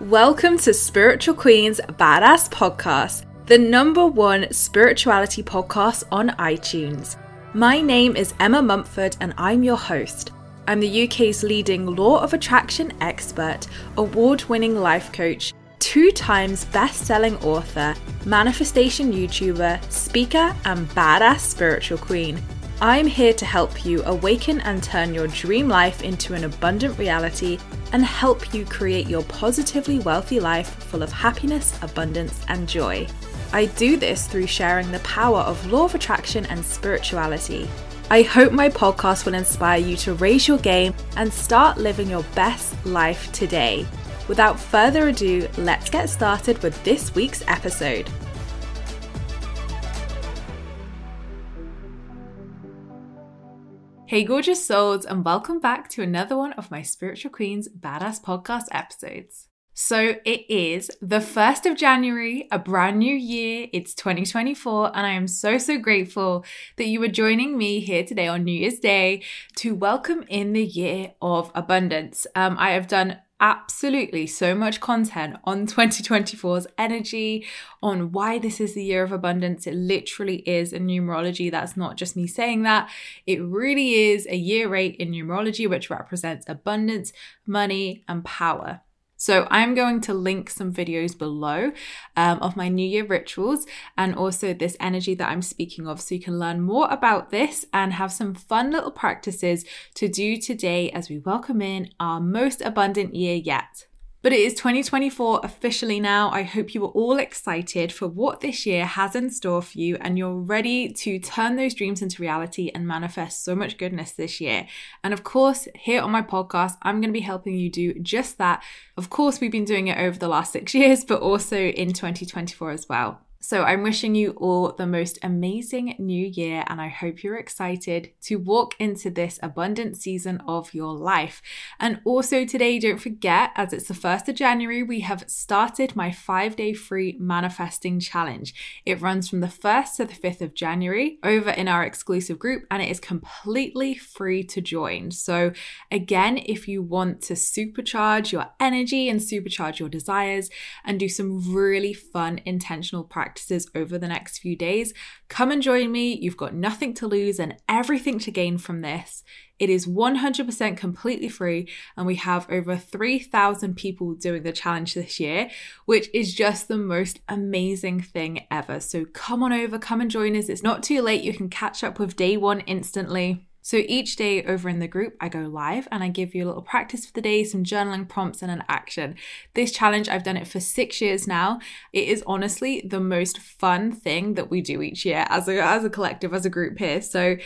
Welcome to Spiritual Queen's Badass Podcast, the number one spirituality podcast on iTunes. My name is Emma Mumford and I'm your host. I'm the UK's leading law of attraction expert, award winning life coach, two times best selling author, manifestation YouTuber, speaker, and badass spiritual queen. I'm here to help you awaken and turn your dream life into an abundant reality and help you create your positively wealthy life full of happiness, abundance, and joy. I do this through sharing the power of law of attraction and spirituality. I hope my podcast will inspire you to raise your game and start living your best life today. Without further ado, let's get started with this week's episode. Hey, gorgeous souls, and welcome back to another one of my Spiritual Queens Badass Podcast episodes. So, it is the 1st of January, a brand new year. It's 2024, and I am so, so grateful that you are joining me here today on New Year's Day to welcome in the year of abundance. Um, I have done absolutely so much content on 2024's energy, on why this is the year of abundance. It literally is a numerology. That's not just me saying that. It really is a year eight in numerology, which represents abundance, money, and power. So, I'm going to link some videos below um, of my New Year rituals and also this energy that I'm speaking of. So, you can learn more about this and have some fun little practices to do today as we welcome in our most abundant year yet. But it is 2024 officially now. I hope you are all excited for what this year has in store for you and you're ready to turn those dreams into reality and manifest so much goodness this year. And of course, here on my podcast, I'm going to be helping you do just that. Of course, we've been doing it over the last six years, but also in 2024 as well. So I'm wishing you all the most amazing new year, and I hope you're excited to walk into this abundant season of your life. And also today, don't forget, as it's the 1st of January, we have started my five day free manifesting challenge. It runs from the 1st to the 5th of January over in our exclusive group, and it is completely free to join. So, again, if you want to supercharge your energy and supercharge your desires and do some really fun, intentional practice practices over the next few days, come and join me. You've got nothing to lose and everything to gain from this. It is 100% completely free, and we have over 3,000 people doing the challenge this year, which is just the most amazing thing ever. So come on over, come and join us. It's not too late. You can catch up with day one instantly. So each day over in the group, I go live and I give you a little practice for the day, some journaling prompts, and an action. This challenge, I've done it for six years now. It is honestly the most fun thing that we do each year as a, as a collective, as a group here. So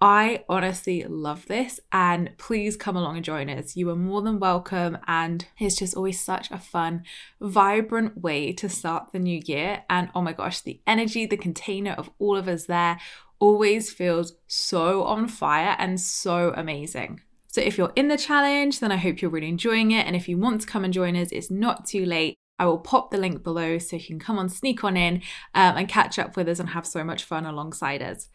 I honestly love this and please come along and join us. You are more than welcome and it's just always such a fun, vibrant way to start the new year. And oh my gosh, the energy, the container of all of us there always feels so on fire and so amazing. So if you're in the challenge, then I hope you're really enjoying it. And if you want to come and join us, it's not too late. I will pop the link below so you can come on, sneak on in, um, and catch up with us and have so much fun alongside us.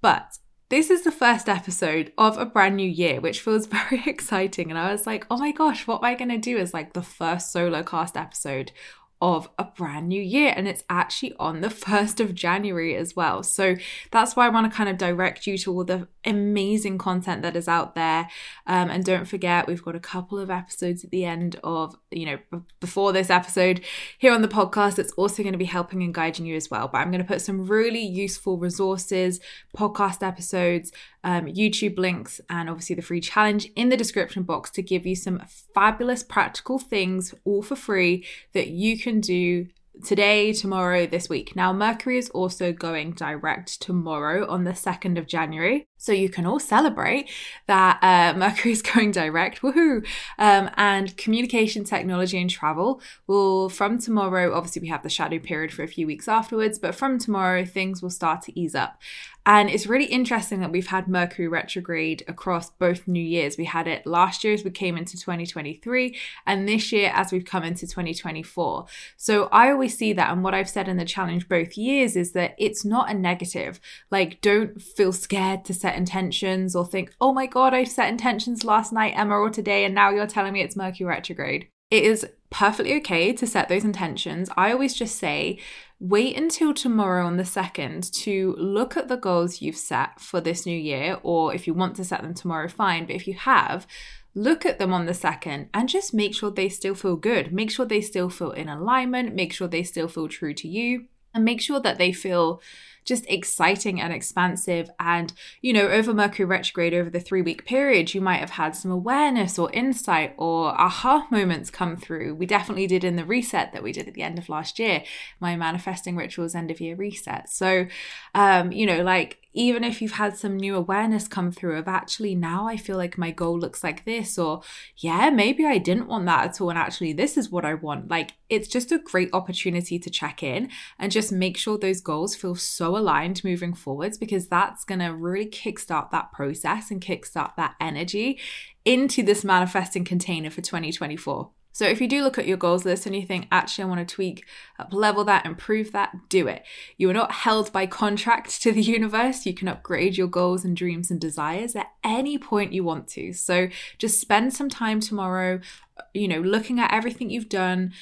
But this is the first episode of a brand new year, which feels very exciting. And I was like, oh my gosh, what am I going to do as like the first solo cast episode of a brand new year and it's actually on the 1st of January as well. So that's why I want to kind of direct you to all the amazing content that is out there. Um, and don't forget, we've got a couple of episodes at the end of, you know, b- before this episode here on the podcast. It's also going to be helping and guiding you as well. But I'm going to put some really useful resources, podcast episodes, um, YouTube links, and obviously the free challenge in the description box to give you some fabulous practical things all for free that you can do today, tomorrow, this week. Now, Mercury is also going direct tomorrow on the 2nd of January. So you can all celebrate that uh, Mercury is going direct. Woohoo! Um, and communication technology and travel will, from tomorrow, obviously, we have the shadow period for a few weeks afterwards, but from tomorrow, things will start to ease up. And it's really interesting that we've had Mercury retrograde across both New Years. We had it last year as we came into 2023, and this year as we've come into 2024. So I always see that. And what I've said in the challenge both years is that it's not a negative. Like, don't feel scared to set intentions or think, oh my God, I set intentions last night, Emma, or today, and now you're telling me it's Mercury retrograde. It is perfectly okay to set those intentions. I always just say, wait until tomorrow on the 2nd to look at the goals you've set for this new year, or if you want to set them tomorrow, fine. But if you have, look at them on the 2nd and just make sure they still feel good. Make sure they still feel in alignment, make sure they still feel true to you, and make sure that they feel just exciting and expansive. And, you know, over Mercury retrograde, over the three week period, you might have had some awareness or insight or aha moments come through. We definitely did in the reset that we did at the end of last year, my manifesting rituals end of year reset. So, um, you know, like even if you've had some new awareness come through of actually now I feel like my goal looks like this, or yeah, maybe I didn't want that at all, and actually this is what I want. Like it's just a great opportunity to check in and just make sure those goals feel so aligned moving forwards because that's to really kickstart that process and kickstart that energy into this manifesting container for 2024. So if you do look at your goals list and you think, actually, I want to tweak, up level that, improve that, do it. You are not held by contract to the universe. You can upgrade your goals and dreams and desires at any point you want to. So just spend some time tomorrow, uh, you know, looking at everything you've done,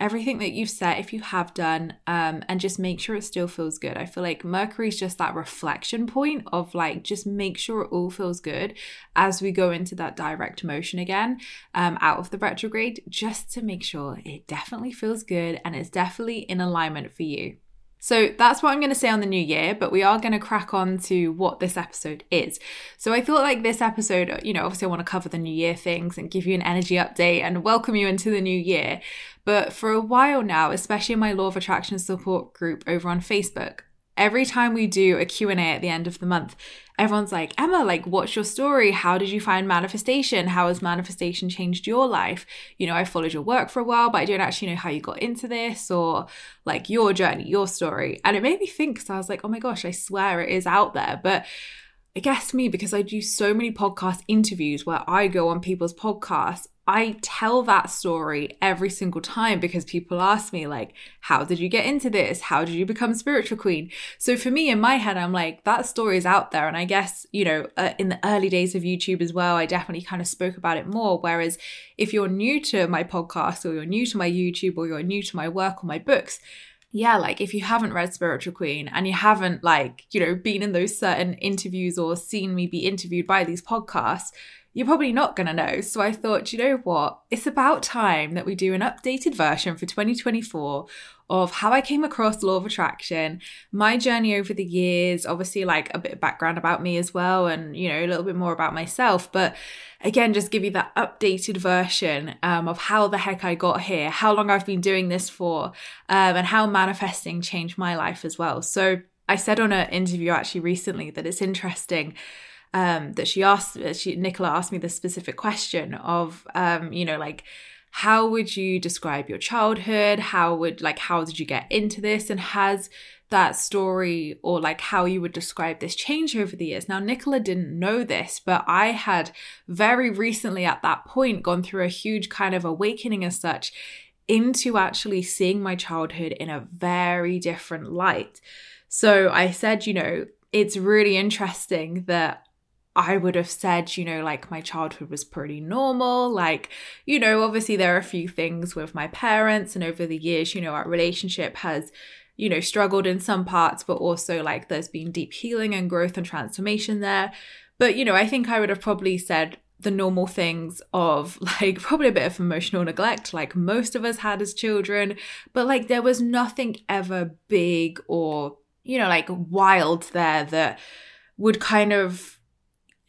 everything that you've set if you have done um, and just make sure it still feels good i feel like mercury's just that reflection point of like just make sure it all feels good as we go into that direct motion again um, out of the retrograde just to make sure it definitely feels good and it's definitely in alignment for you so that's what I'm going to say on the new year, but we are going to crack on to what this episode is. So I thought like this episode, you know, obviously I want to cover the new year things and give you an energy update and welcome you into the new year. But for a while now, especially in my law of attraction support group over on Facebook, every time we do a q&a at the end of the month everyone's like emma like what's your story? How did you find manifestation? How has manifestation changed your life? You know i followed your work for a while but i don't actually know how you got into this or like your journey your story. And it made me think because i was like oh my gosh i swear it is out there. But I guess me because I do so many podcast interviews where I go on people's podcasts I tell that story every single time because people ask me, like, how did you get into this? How did you become spiritual queen? So for me, in my head, I'm like, that story is out there. And I guess, you know, uh, in the early days of YouTube as well, I definitely kind of spoke about it more. Whereas if you're new to my podcast or you're new to my YouTube or you're new to my work or my books, yeah, like if you haven't read Spiritual Queen and you haven't, like, you know, been in those certain interviews or seen me be interviewed by these podcasts, you're probably not going to know. So I thought, you know what? It's about time that we do an updated version for 2024 of how I came across law of attraction, my journey over the years, obviously like a bit of background about me as well and you know a little bit more about myself, but again just give you that updated version um, of how the heck I got here, how long I've been doing this for, um, and how manifesting changed my life as well. So I said on an interview actually recently that it's interesting um, that she asked, she Nicola asked me this specific question of, um, you know, like how would you describe your childhood? How would like how did you get into this? And has that story or like how you would describe this change over the years. Now, Nicola didn't know this, but I had very recently at that point gone through a huge kind of awakening as such into actually seeing my childhood in a very different light. So I said, you know, it's really interesting that I would have said, you know, like my childhood was pretty normal. Like, you know, obviously there are a few things with my parents, and over the years, you know, our relationship has, you know, struggled in some parts, but also like there's been deep healing and growth and transformation there. But, you know, I think I would have probably said the normal things of like probably a bit of emotional neglect, like most of us had as children, but like there was nothing ever big or, you know, like wild there that would kind of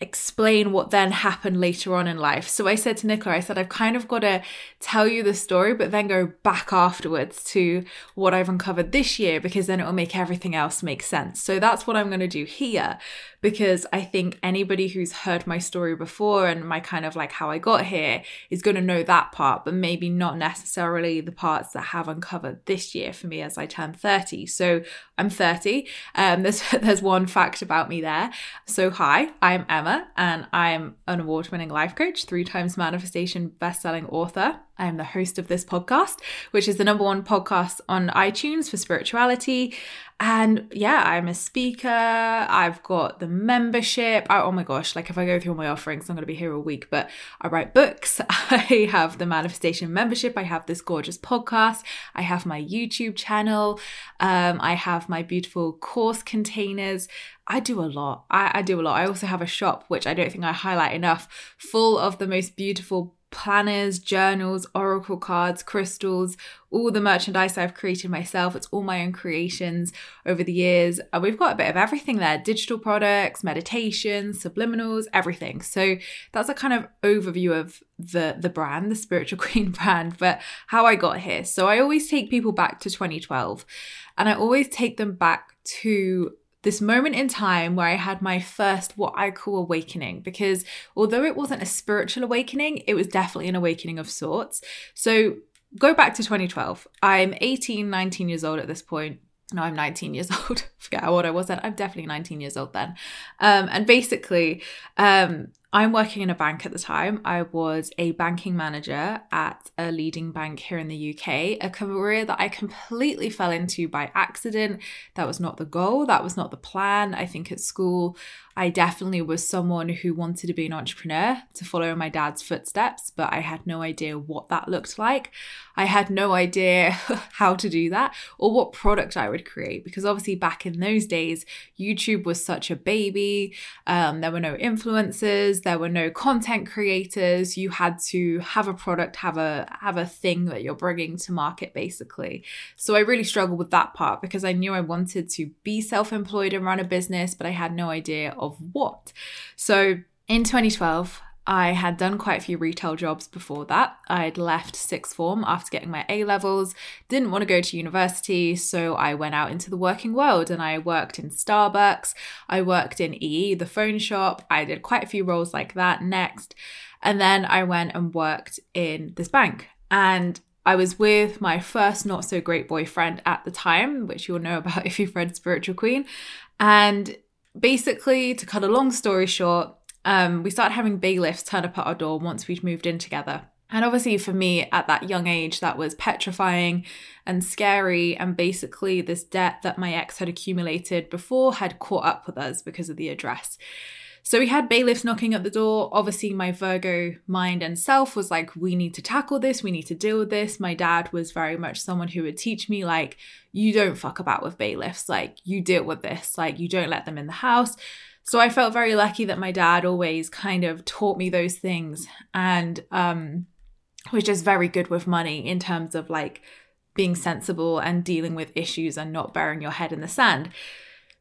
explain what then happened later on in life. So I said to Nicola, I said, I've kind of got to tell you the story, but then go back afterwards to what I've uncovered this year because then it will make everything else make sense. So that's what I'm going to do here because I think anybody who's heard my story before and my kind of like how I got here is going to know that part, but maybe not necessarily the parts that have uncovered this year for me as I turn 30. So I'm 30. Um, there's there's one fact about me there. So hi, I'm Emma, and I'm an award-winning life coach, three times manifestation best-selling author. I'm the host of this podcast, which is the number one podcast on iTunes for spirituality. And yeah, I'm a speaker. I've got the membership. I, oh my gosh, like if I go through all my offerings, I'm going to be here a week. But I write books. I have the manifestation membership. I have this gorgeous podcast. I have my YouTube channel. Um, I have my beautiful course containers. I do a lot. I, I do a lot. I also have a shop, which I don't think I highlight enough, full of the most beautiful planners, journals, oracle cards, crystals, all the merchandise I've created myself. It's all my own creations over the years. Uh, we've got a bit of everything there digital products, meditations, subliminals, everything. So that's a kind of overview of the, the brand, the Spiritual Queen brand, but how I got here. So I always take people back to 2012 and I always take them back to this moment in time where I had my first, what I call awakening, because although it wasn't a spiritual awakening, it was definitely an awakening of sorts. So go back to 2012. I'm 18, 19 years old at this point. No, I'm 19 years old. Forget how old I was then. I'm definitely 19 years old then. Um, and basically, um, I'm working in a bank at the time. I was a banking manager at a leading bank here in the UK, a career that I completely fell into by accident. That was not the goal, that was not the plan. I think at school, I definitely was someone who wanted to be an entrepreneur, to follow in my dad's footsteps, but I had no idea what that looked like. I had no idea how to do that or what product I would create because obviously back in those days, YouTube was such a baby. Um, there were no influencers there were no content creators. You had to have a product have a have a thing that you're bringing to market basically. So i really struggled with that part because i knew i wanted to be self-employed and run a business but i had no idea of what. So in 2012 I had done quite a few retail jobs before that. I'd left sixth form after getting my A levels, didn't want to go to university, so I went out into the working world and I worked in Starbucks, I worked in EE, the phone shop, I did quite a few roles like that next. And then I went and worked in this bank. And I was with my first not so great boyfriend at the time, which you'll know about if you've read Spiritual Queen. And basically, to cut a long story short, um, we started having bailiffs turn up at our door once we'd moved in together. And obviously, for me at that young age, that was petrifying and scary. And basically, this debt that my ex had accumulated before had caught up with us because of the address. So we had bailiffs knocking at the door. Obviously, my Virgo mind and self was like, we need to tackle this, we need to deal with this. My dad was very much someone who would teach me, like, you don't fuck about with bailiffs, like, you deal with this, like, you don't let them in the house. So I felt very lucky that my dad always kind of taught me those things and um, was just very good with money in terms of like being sensible and dealing with issues and not burying your head in the sand.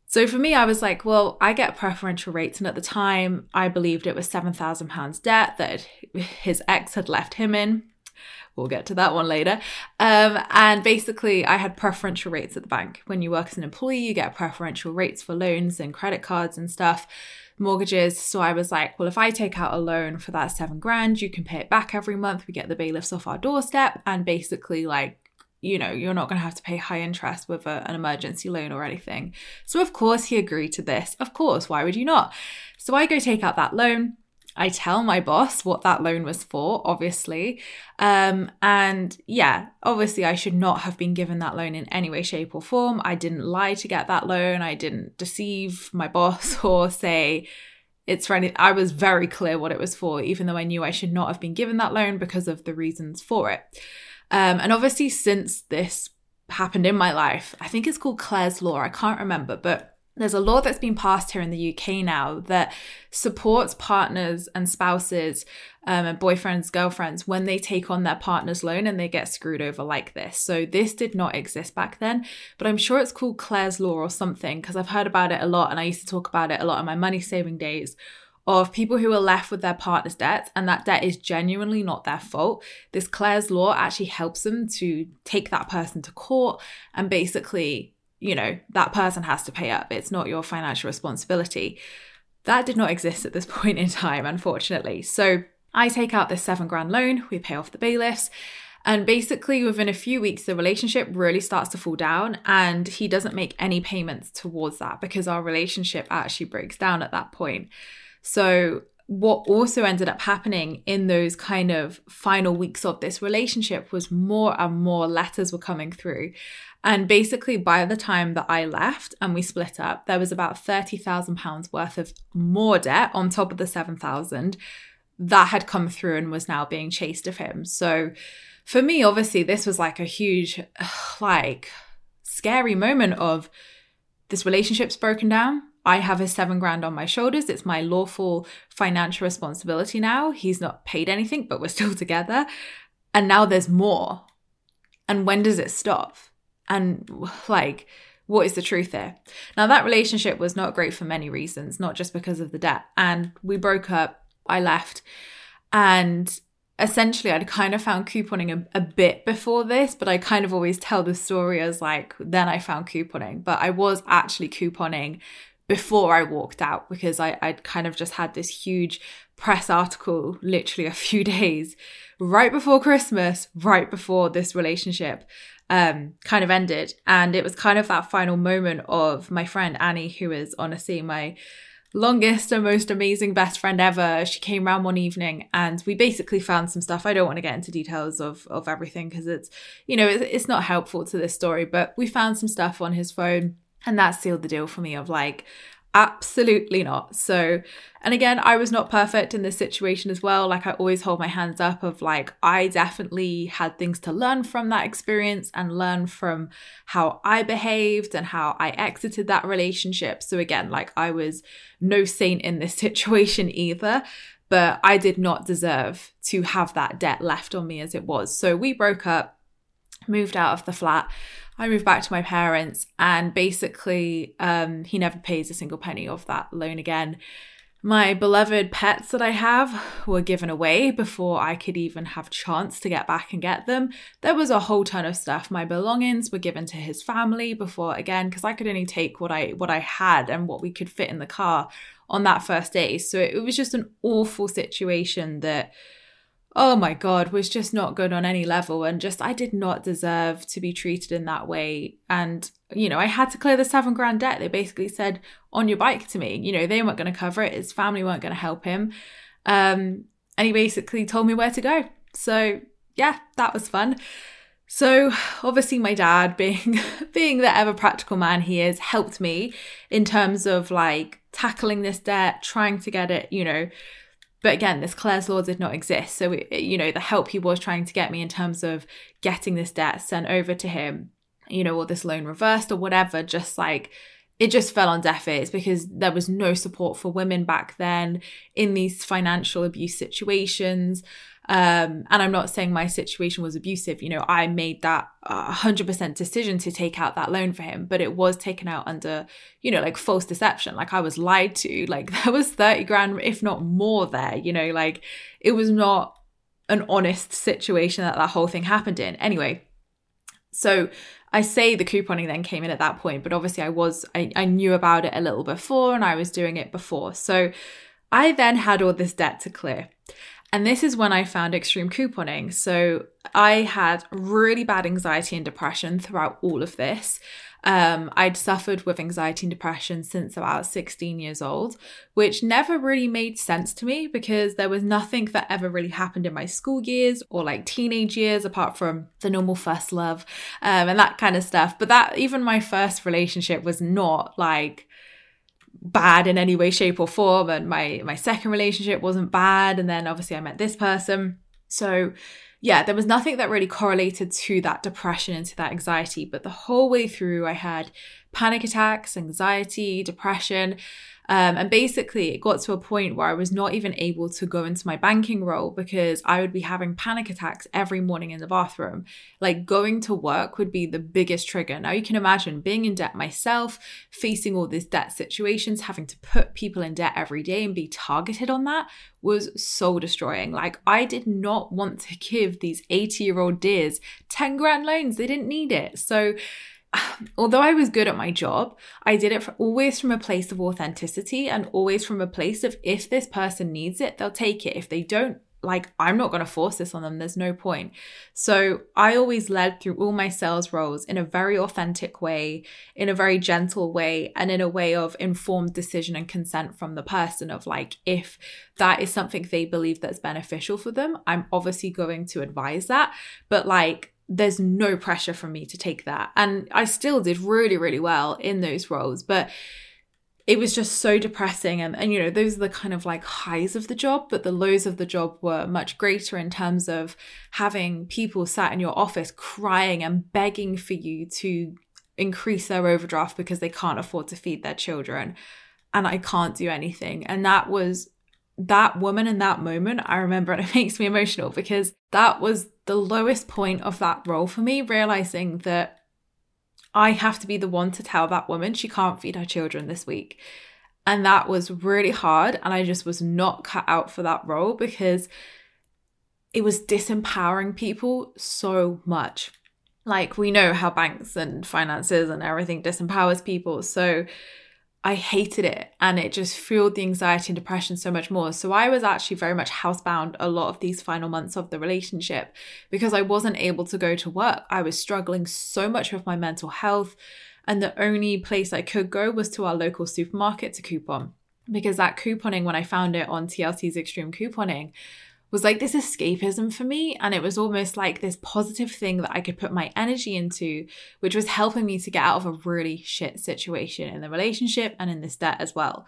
So for me, I was like, well, I get preferential rates. And at the time, I believed it was £7,000 debt that his ex had left him in. We'll get to that one later. Um, and basically, I had preferential rates at the bank. When you work as an employee, you get preferential rates for loans and credit cards and stuff, mortgages. So I was like, well, if I take out a loan for that seven grand, you can pay it back every month. We get the bailiffs off our doorstep. And basically, like, you know, you're not going to have to pay high interest with a, an emergency loan or anything. So, of course, he agreed to this. Of course, why would you not? So, I go take out that loan. I tell my boss what that loan was for, obviously. Um, and yeah, obviously, I should not have been given that loan in any way, shape, or form. I didn't lie to get that loan. I didn't deceive my boss or say, it's for any I was very clear what it was for, even though I knew I should not have been given that loan because of the reasons for it. Um, and obviously, since this happened in my life, I think it's called Clare's Law. I can't remember, but there's a law that's been passed here in the UK now that supports partners and spouses um, and boyfriends, girlfriends when they take on their partner's loan and they get screwed over like this. So this did not exist back then, but I'm sure it's called Clare's Law or something because I've heard about it a lot and I used to talk about it a lot in my money saving days of people who are left with their partner's debt and that debt is genuinely not their fault. This Clare's Law actually helps them to take that person to court and basically you know, that person has to pay up. It's not your financial responsibility. That did not exist at this point in time, unfortunately. So I take out this seven grand loan, we pay off the bailiffs. And basically, within a few weeks, the relationship really starts to fall down, and he doesn't make any payments towards that because our relationship actually breaks down at that point. So, what also ended up happening in those kind of final weeks of this relationship was more and more letters were coming through. And basically, by the time that I left and we split up, there was about £30,000 worth of more debt on top of the 7,000 that had come through and was now being chased of him. So for me, obviously, this was like a huge, like, scary moment of this relationship's broken down. I have a seven grand on my shoulders. It's my lawful financial responsibility now. He's not paid anything, but we're still together. And now there's more. And when does it stop? and like what is the truth there? Now, that relationship was not great for many reasons, not just because of the debt. And we broke up, I left. And essentially, I'd kind of found couponing a, a, bit before this, but I kind of always tell the story as like, then I found couponing. But I was actually couponing before I walked out because I, I'd kind of just had this huge press article literally a few days right before Christmas, right before this relationship um, kind of ended. And it was kind of that final moment of my friend Annie, who is honestly my longest and most amazing best friend ever. She came around one evening and we basically found some stuff. I don't want to get into details of, of everything because it's, you know, it's, it's not helpful to this story, but we found some stuff on his phone and that sealed the deal for me of like, Absolutely not. So, and again, I was not perfect in this situation as well. Like, I always hold my hands up of like, I definitely had things to learn from that experience and learn from how I behaved and how I exited that relationship. So, again, like, I was no saint in this situation either, but I did not deserve to have that debt left on me as it was. So, we broke up, moved out of the flat. I moved back to my parents, and basically, um, he never pays a single penny of that loan again. My beloved pets that I have were given away before I could even have chance to get back and get them. There was a whole ton of stuff. My belongings were given to his family before again because I could only take what I what I had and what we could fit in the car on that first day. So it was just an awful situation that oh my god was just not good on any level and just i did not deserve to be treated in that way. And you know i had to clear the seven grand debt they basically said on your bike to me. You know they weren't going to cover it his family weren't going to help him. Um, and he basically told me where to go. So yeah that was fun. So obviously my dad being being the ever practical man he is helped me in terms of like tackling this debt trying to get it you know but again, this Clare's Law did not exist. So, you know, the help he was trying to get me in terms of getting this debt sent over to him, you know, or this loan reversed or whatever, just like it just fell on deaf ears because there was no support for women back then in these financial abuse situations. Um, and I'm not saying my situation was abusive. You know, I made that uh, 100% decision to take out that loan for him, but it was taken out under, you know, like false deception. Like I was lied to. Like there was 30 grand, if not more, there. You know, like it was not an honest situation that that whole thing happened in. Anyway, so I say the couponing then came in at that point, but obviously I was, I, I knew about it a little before and I was doing it before. So I then had all this debt to clear. And this is when I found extreme couponing. So I had really bad anxiety and depression throughout all of this. Um, I'd suffered with anxiety and depression since about 16 years old, which never really made sense to me because there was nothing that ever really happened in my school years or like teenage years apart from the normal first love um, and that kind of stuff. But that even my first relationship was not like bad in any way, shape, or form. And my my second relationship wasn't bad. And then obviously I met this person. So yeah, there was nothing that really correlated to that depression and to that anxiety. But the whole way through, I had panic attacks, anxiety, depression. Um, and basically, it got to a point where I was not even able to go into my banking role because I would be having panic attacks every morning in the bathroom. Like going to work would be the biggest trigger. Now, you can imagine being in debt myself, facing all these debt situations, having to put people in debt every day and be targeted on that was soul destroying. Like, I did not want to give these 80 year old dears 10 grand loans, they didn't need it. So, although I was good at my job, I did it always from a place of authenticity and always from a place of if this person needs it, they'll take it. If they don't, like, I'm not going to force this on them. There's no point. So I always led through all my sales roles in a very authentic way, in a very gentle way, and in a way of informed decision and consent from the person of like, if that is something they believe that's beneficial for them, I'm obviously going to advise that. But like, there's no pressure from me to take that. And I still did really, really well in those roles, but it was just so depressing. And, and, you know, those are the kind of like highs of the job, but the lows of the job were much greater in terms of having people sat in your office crying and begging for you to increase their overdraft because they can't afford to feed their children. And I can't do anything. And that was that woman in that moment, I remember, and it makes me emotional because that was the lowest point of that role for me, realizing that I have to be the one to tell that woman she can't feed her children this week. And that was really hard. And I just was not cut out for that role because it was disempowering people so much. Like, we know how banks and finances and everything disempowers people. So, I hated it and it just fueled the anxiety and depression so much more. So I was actually very much housebound a lot of these final months of the relationship because I wasn't able to go to work. I was struggling so much with my mental health. And the only place I could go was to our local supermarket to coupon because that couponing, when I found it on TLC's Extreme Couponing, was like this escapism for me. And it was almost like this positive thing that I could put my energy into, which was helping me to get out of a really shit situation in the relationship and in this debt as well.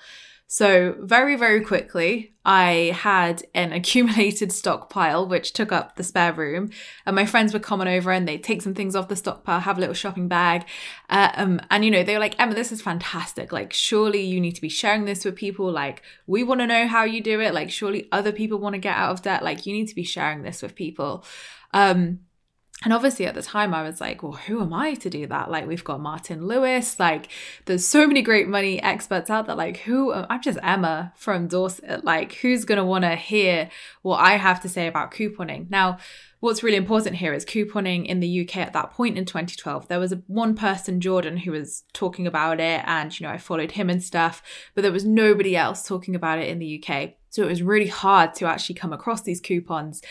So, very, very quickly, I had an accumulated stockpile, which took up the spare room. And my friends would come on over and they'd take some things off the stockpile, have a little shopping bag. Uh, um, and, you know, they were like, Emma, this is fantastic. Like, surely you need to be sharing this with people. Like, we want to know how you do it. Like, surely other people want to get out of debt. Like, you need to be sharing this with people. Um, and obviously at the time I was like, well, who am I to do that? Like we've got Martin Lewis, like there's so many great money experts out there. Like who uh, I'm just Emma from Dorset. Like who's gonna wanna hear what I have to say about couponing? Now, what's really important here is couponing in the UK at that point in 2012. There was a one person, Jordan, who was talking about it, and you know, I followed him and stuff, but there was nobody else talking about it in the UK. So it was really hard to actually come across these coupons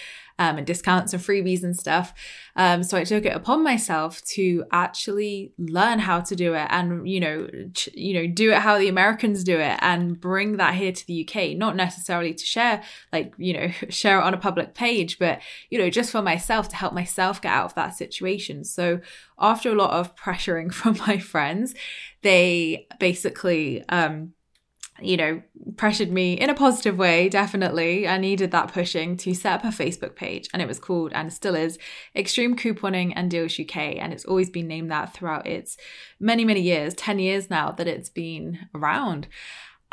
um, and discounts and freebies and stuff. Um, so I took it upon myself to actually learn how to do it and you know ch- you know do it how the Americans do it and bring that here to the UK. Not necessarily to share like you know share it on a public page, but you know just for myself to help myself get out of that situation. So after a lot of pressuring from my friends, they basically um, you know, pressured me in a positive way, definitely. I needed that pushing to set up a Facebook page, and it was called, and still is, Extreme Couponing and Deals UK. And it's always been named that throughout its many, many years 10 years now that it's been around.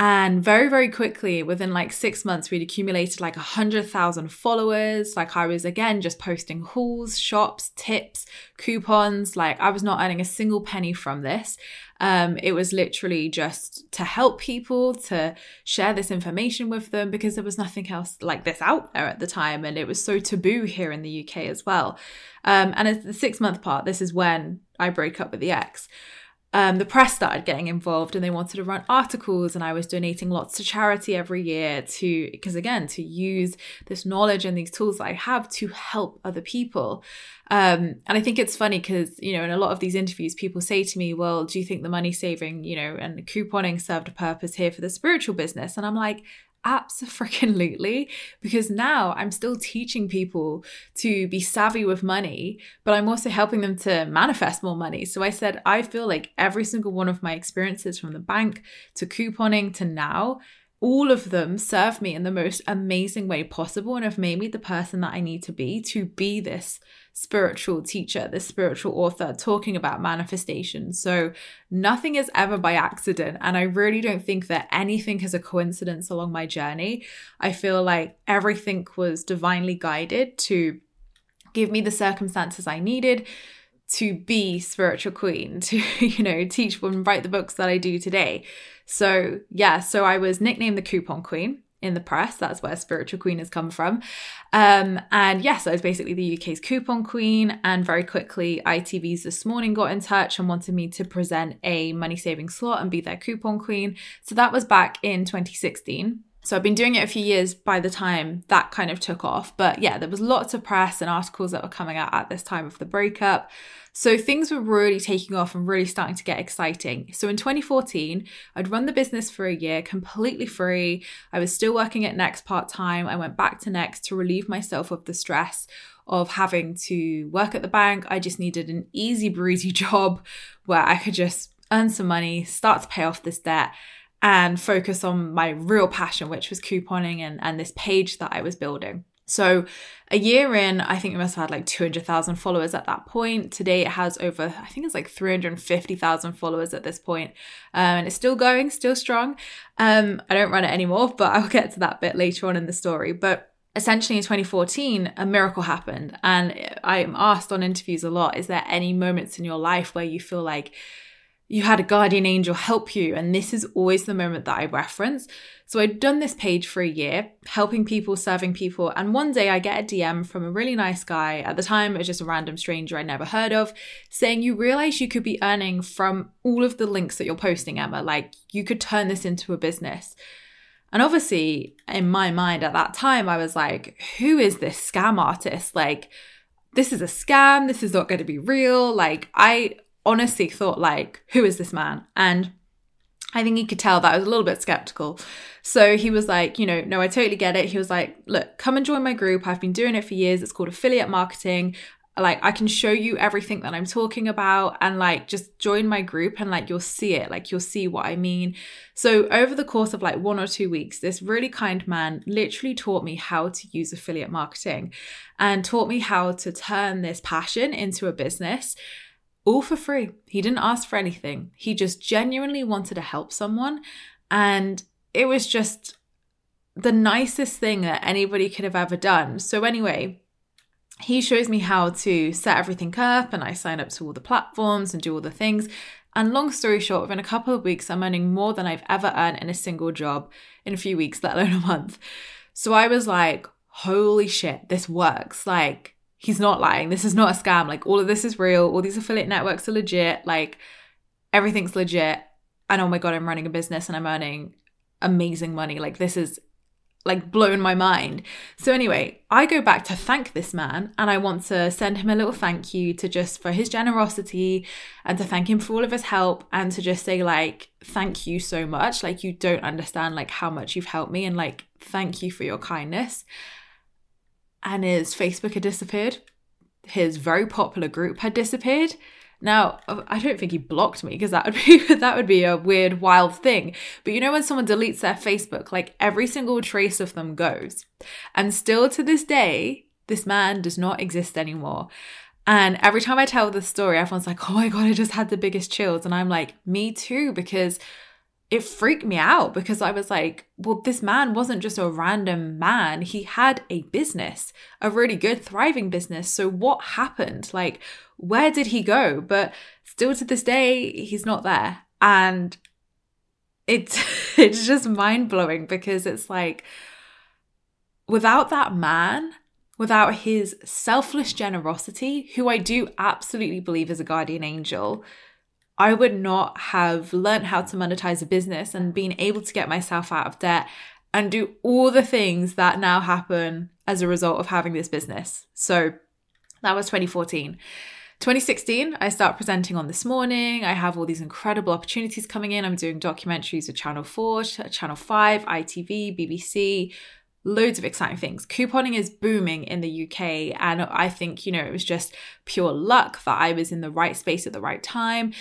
And very, very quickly, within like six months, we'd accumulated like a hundred thousand followers. Like I was again just posting hauls, shops, tips, coupons. Like I was not earning a single penny from this. Um, it was literally just to help people, to share this information with them because there was nothing else like this out there at the time. And it was so taboo here in the UK as well. Um, and as the six month part, this is when I break up with the ex um, the press started getting involved and they wanted to run articles and i was donating lots to charity every year to because again to use this knowledge and these tools that i have to help other people. Um, and i think it's funny because you know in a lot of these interviews people say to me well do you think the money saving you know and couponing served a purpose here for the spiritual business? And i'm like Absolutely. Because now I'm still teaching people to be savvy with money, but I'm also helping them to manifest more money. So I said, I feel like every single one of my experiences from the bank to couponing to now all of them serve me in the most amazing way possible and have made me the person that I need to be to be this spiritual teacher, this spiritual author talking about manifestation. So nothing is ever by accident. And I really don't think that anything is a coincidence along my journey. I feel like everything was divinely guided to give me the circumstances I needed to be spiritual queen, to, you know, teach and write the books that I do today. So, yeah, so I was nicknamed the Coupon Queen in the press. That's where Spiritual Queen has come from. Um, and yes, I was basically the UK's coupon queen. And very quickly, ITV's this morning got in touch and wanted me to present a money saving slot and be their coupon queen. So that was back in 2016. So I've been doing it a few years by the time that kind of took off. But yeah, there was lots of press and articles that were coming out at this time of the breakup. So things were really taking off and really starting to get exciting. So in 2014, I'd run the business for a year completely free. I was still working at Next part time. I went back to Next to relieve myself of the stress of having to work at the bank. I just needed an easy breezy job where I could just earn some money, start to pay off this debt and focus on my real passion, which was couponing and, and this page that I was building. So, a year in, I think it must have had like 200,000 followers at that point. Today, it has over, I think it's like 350,000 followers at this point. Um, and it's still going, still strong. Um, I don't run it anymore, but I'll get to that bit later on in the story. But essentially in 2014 a miracle happened and i'm asked on interviews a lot is there any moments in your life where you feel like you had a guardian angel help you. And this is always the moment that I reference. So I'd done this page for a year, helping people, serving people. And one day I get a DM from a really nice guy. At the time, it was just a random stranger I never heard of, saying, You realize you could be earning from all of the links that you're posting, Emma. Like you could turn this into a business. And obviously, in my mind at that time, I was like, Who is this scam artist? Like, this is a scam. This is not going to be real. Like, I honestly thought like, who is this man? And I think he could tell that I was a little bit skeptical. So he was like, you know, no, I totally get it. He was like, look, come and join my group. I've been doing it for years. It's called affiliate marketing. Like, I can show you everything that I'm talking about and like just join my group and like you'll see it. Like, you'll see what I mean. So, over the course of like one or two weeks, this really kind man literally taught me how to use affiliate marketing and taught me how to turn this passion into a business all for free. He didn't ask for anything. He just genuinely wanted to help someone. And it was just the nicest thing that anybody could have ever done. So, anyway, he shows me how to set everything up, and I sign up to all the platforms and do all the things. And long story short, within a couple of weeks, I'm earning more than I've ever earned in a single job in a few weeks, let alone a month. So I was like, holy shit, this works. Like, he's not lying. This is not a scam. Like all of this is real. All these affiliate networks are legit. Like everything's legit. And oh my God, I'm running a business and I'm earning amazing money. Like this is like blown my mind. So anyway, I go back to thank this man and I want to send him a little thank you to just for his generosity and to thank him for all of his help and to just say like thank you so much. Like you don't understand like how much you've helped me and like thank you for your kindness and his Facebook had disappeared. His very popular group had disappeared. Now, uh, I don't think he blocked me because that would be that would be a weird, wild thing. But you know when someone deletes their Facebook, like every single trace of them goes. And still to this day, this man does not exist anymore. And every time I tell this story, everyone's like, oh my God, I just had the biggest chills. And I'm like, me too, because it freaked me out because I was like, well, this man wasn't just a random man. He had a business, a really good, thriving business. So what happened? Like, where did he go? But still to this day, he's not there. And it's it's just mind blowing because it's like without that man, without his selfless generosity, who I do absolutely believe is a guardian angel, I would not have learned how to monetize a business and been able to get myself out of debt and do all the things that now happen as a result of having this business. So that was 2014. 2016, I start presenting on This Morning. I have all these incredible opportunities coming in. I'm doing documentaries with Channel 4, Channel 5, ITV, BBC, loads of exciting things. Couponing is booming in the UK. And I think, you know, it was just pure luck that I was in the right space at the right time.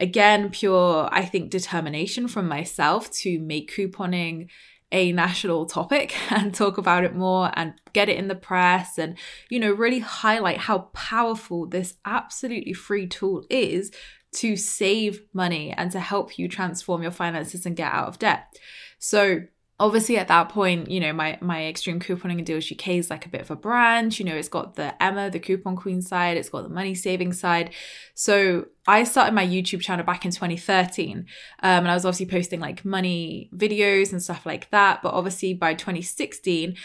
Again, pure, I think, determination from myself to make couponing a national topic and talk about it more and get it in the press and, you know, really highlight how powerful this absolutely free tool is to save money and to help you transform your finances and get out of debt. So, obviously at that point you know my my extreme couponing and deals uk is like a bit of a brand you know it's got the emma the coupon queen side it's got the money saving side so i started my youtube channel back in 2013 um, and i was obviously posting like money videos and stuff like that but obviously by 2016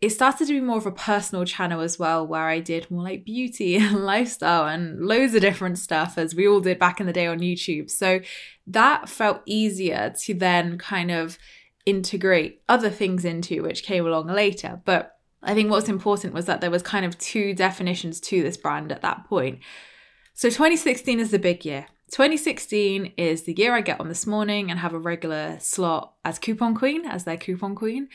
it started to be more of a personal channel as well, where I did more like beauty and lifestyle and loads of different stuff, as we all did back in the day on YouTube. So that felt easier to then kind of integrate other things into, which came along later. But I think what's important was that there was kind of two definitions to this brand at that point. So 2016 is the big year. 2016 is the year I get on this morning and have a regular slot as coupon queen, as their coupon queen.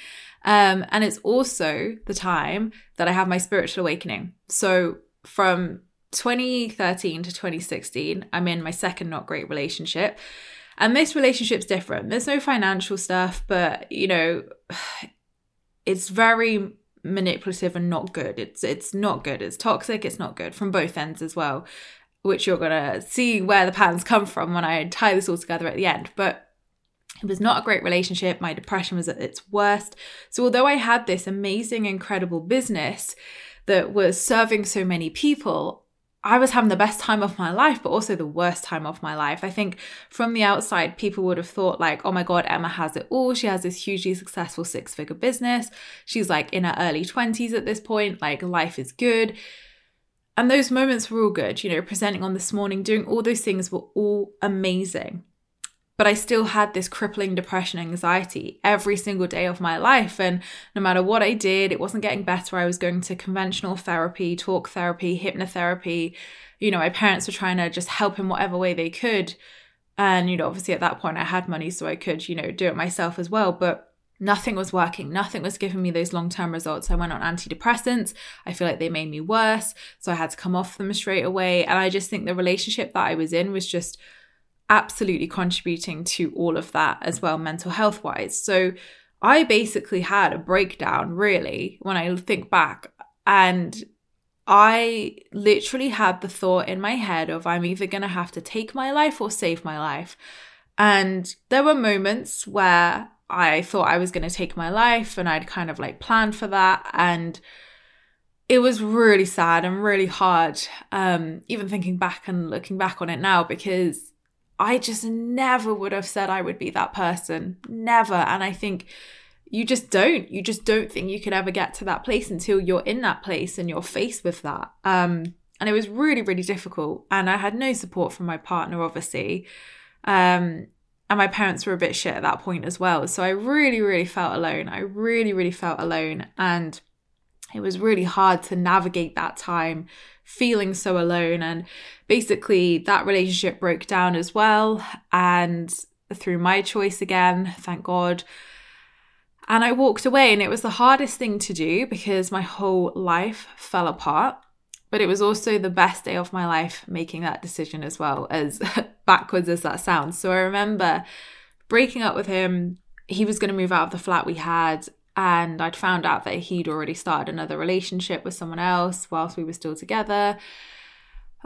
Um, and it's also the time that I have my spiritual awakening. So from 2013 to 2016, I'm in my second not great relationship. And this relationship's different. There's no financial stuff, but you know, it's very manipulative and not good. It's it's not good. It's toxic, it's not good from both ends as well, which you're gonna see where the patterns come from when I tie this all together at the end. But it was not a great relationship. My depression was at its worst. So although I had this amazing, incredible business that was serving so many people, I was having the best time of my life, but also the worst time of my life. I think from the outside, people would have thought, like, oh my God, Emma has it all. She has this hugely successful six figure business. She's like in her early 20s at this point. Like, life is good. And those moments were all good. You know, presenting on this morning, doing all those things were all amazing but I still had this crippling depression anxiety every single day of my life. And no matter what I did, it wasn't getting better. I was going to conventional therapy, talk therapy, hypnotherapy. You know, my parents were trying to just help in whatever way they could. And, you know, obviously at that point I had money, so I could, you know, do it myself as well. But nothing was working. Nothing was giving me those long term results. I went on antidepressants. I feel like they made me worse. So I had to come off them straight away. And I just think the relationship that I was in was just absolutely contributing to all of that as well, mental health wise. So I basically had a breakdown, really, when I think back. And I literally had the thought in my head of I'm either going to have to take my life or save my life. And there were moments where I thought I was going to take my life and I'd kind of like planned for that. And it was really sad and really hard, um, even thinking back and looking back on it now, because I just never would have said I would be that person. Never. And I think you just don't. You just don't think you could ever get to that place until you're in that place and you're faced with that. Um, and it was really, really difficult. And I had no support from my partner, obviously. Um, and my parents were a bit shit at that point as well. So I really, really felt alone. I really, really felt alone. And it was really hard to navigate that time feeling so alone. And basically, that relationship broke down as well. And through my choice again, thank God. And I walked away, and it was the hardest thing to do because my whole life fell apart. But it was also the best day of my life making that decision as well, as backwards as that sounds. So I remember breaking up with him. He was going to move out of the flat we had, and I'd found out that he'd already started another relationship with someone else whilst we were still together.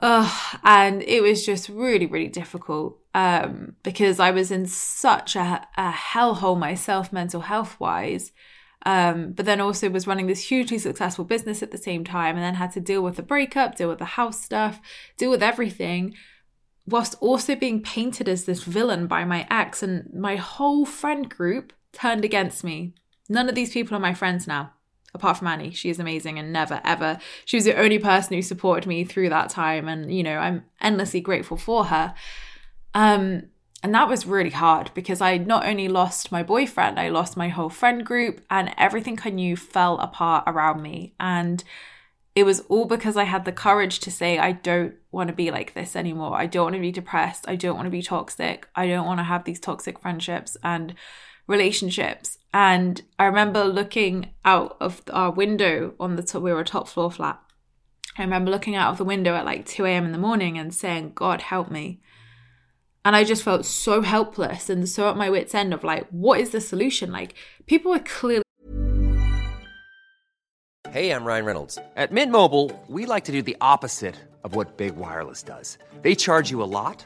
and it was just really, really difficult um, because I was in such a, a hellhole myself, mental health wise. Um, but then also was running this hugely successful business at the same time, and then had to deal with the breakup, deal with the house stuff, deal with everything, whilst also being painted as this villain by my ex. And my whole friend group turned against me None of these people are my friends now, apart from Annie. She is amazing and never, ever. She was the only person who supported me through that time. And, you know, I'm endlessly grateful for her. Um, and that was really hard because I not only lost my boyfriend, I lost my whole friend group, and everything I knew fell apart around me. And it was all because I had the courage to say, I don't want to be like this anymore. I don't want to be depressed. I don't want to be toxic. I don't want to have these toxic friendships and relationships. And I remember looking out of our window on the top, we were a top floor flat. I remember looking out of the window at like 2 a.m. in the morning and saying, God, help me. And I just felt so helpless and so at my wits' end of like, what is the solution? Like, people were clearly. Hey, I'm Ryan Reynolds. At Mint Mobile, we like to do the opposite of what Big Wireless does. They charge you a lot,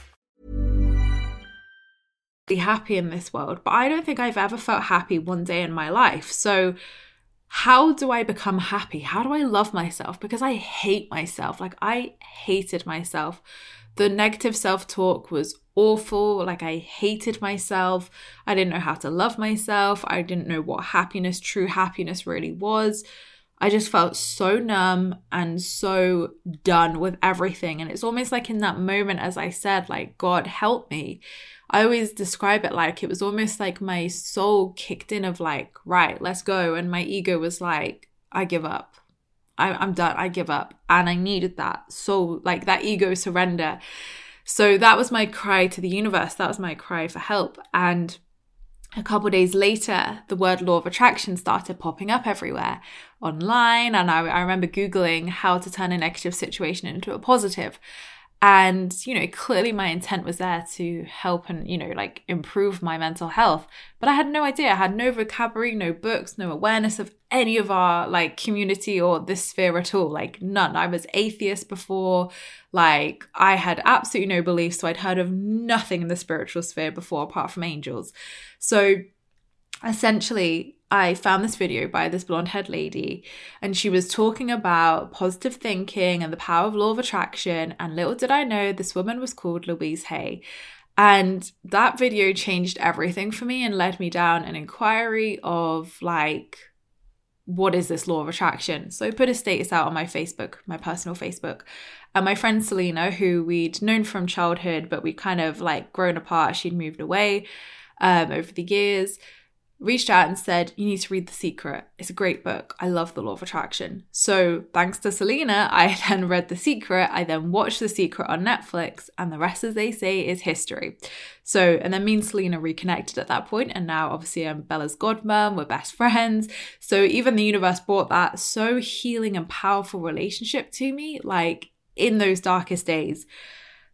Be happy in this world, but I don't think I've ever felt happy one day in my life. So, how do I become happy? How do I love myself? Because I hate myself. Like, I hated myself. The negative self talk was awful. Like, I hated myself. I didn't know how to love myself. I didn't know what happiness, true happiness, really was. I just felt so numb and so done with everything. And it's almost like in that moment, as I said, like, God, help me. I always describe it like it was almost like my soul kicked in of like, right, let's go. And my ego was like, I give up. I, I'm done. I give up. And I needed that soul, like that ego surrender. So that was my cry to the universe. That was my cry for help. And a couple days later, the word law of attraction started popping up everywhere online. And I, I remember Googling how to turn a negative situation into a positive and you know clearly my intent was there to help and you know like improve my mental health. But i had no idea. I had no vocabulary no books no awareness of any of our like community or this sphere at all. Like none. I was atheist before. Like i had absolutely no beliefs so i'd heard of nothing in the spiritual sphere before apart from angels. So essentially I found this video by this blonde haired lady, and she was talking about positive thinking and the power of law of attraction. And little did I know this woman was called Louise Hay. And that video changed everything for me and led me down an inquiry of like, what is this law of attraction? So I put a status out on my Facebook, my personal Facebook. And my friend Selena, who we'd known from childhood, but we kind of like grown apart, she'd moved away um, over the years reached out and said, You need to read The Secret. It's a great book. I love the law of attraction. So, thanks to Selena, I then read The Secret. I then watched The Secret on Netflix, and the rest, as they say, is history. So, and then me and Selena reconnected at that point, and now obviously I'm Bella's godmom. We're best friends. So, even the universe brought that so healing and powerful relationship to me, like in those darkest days.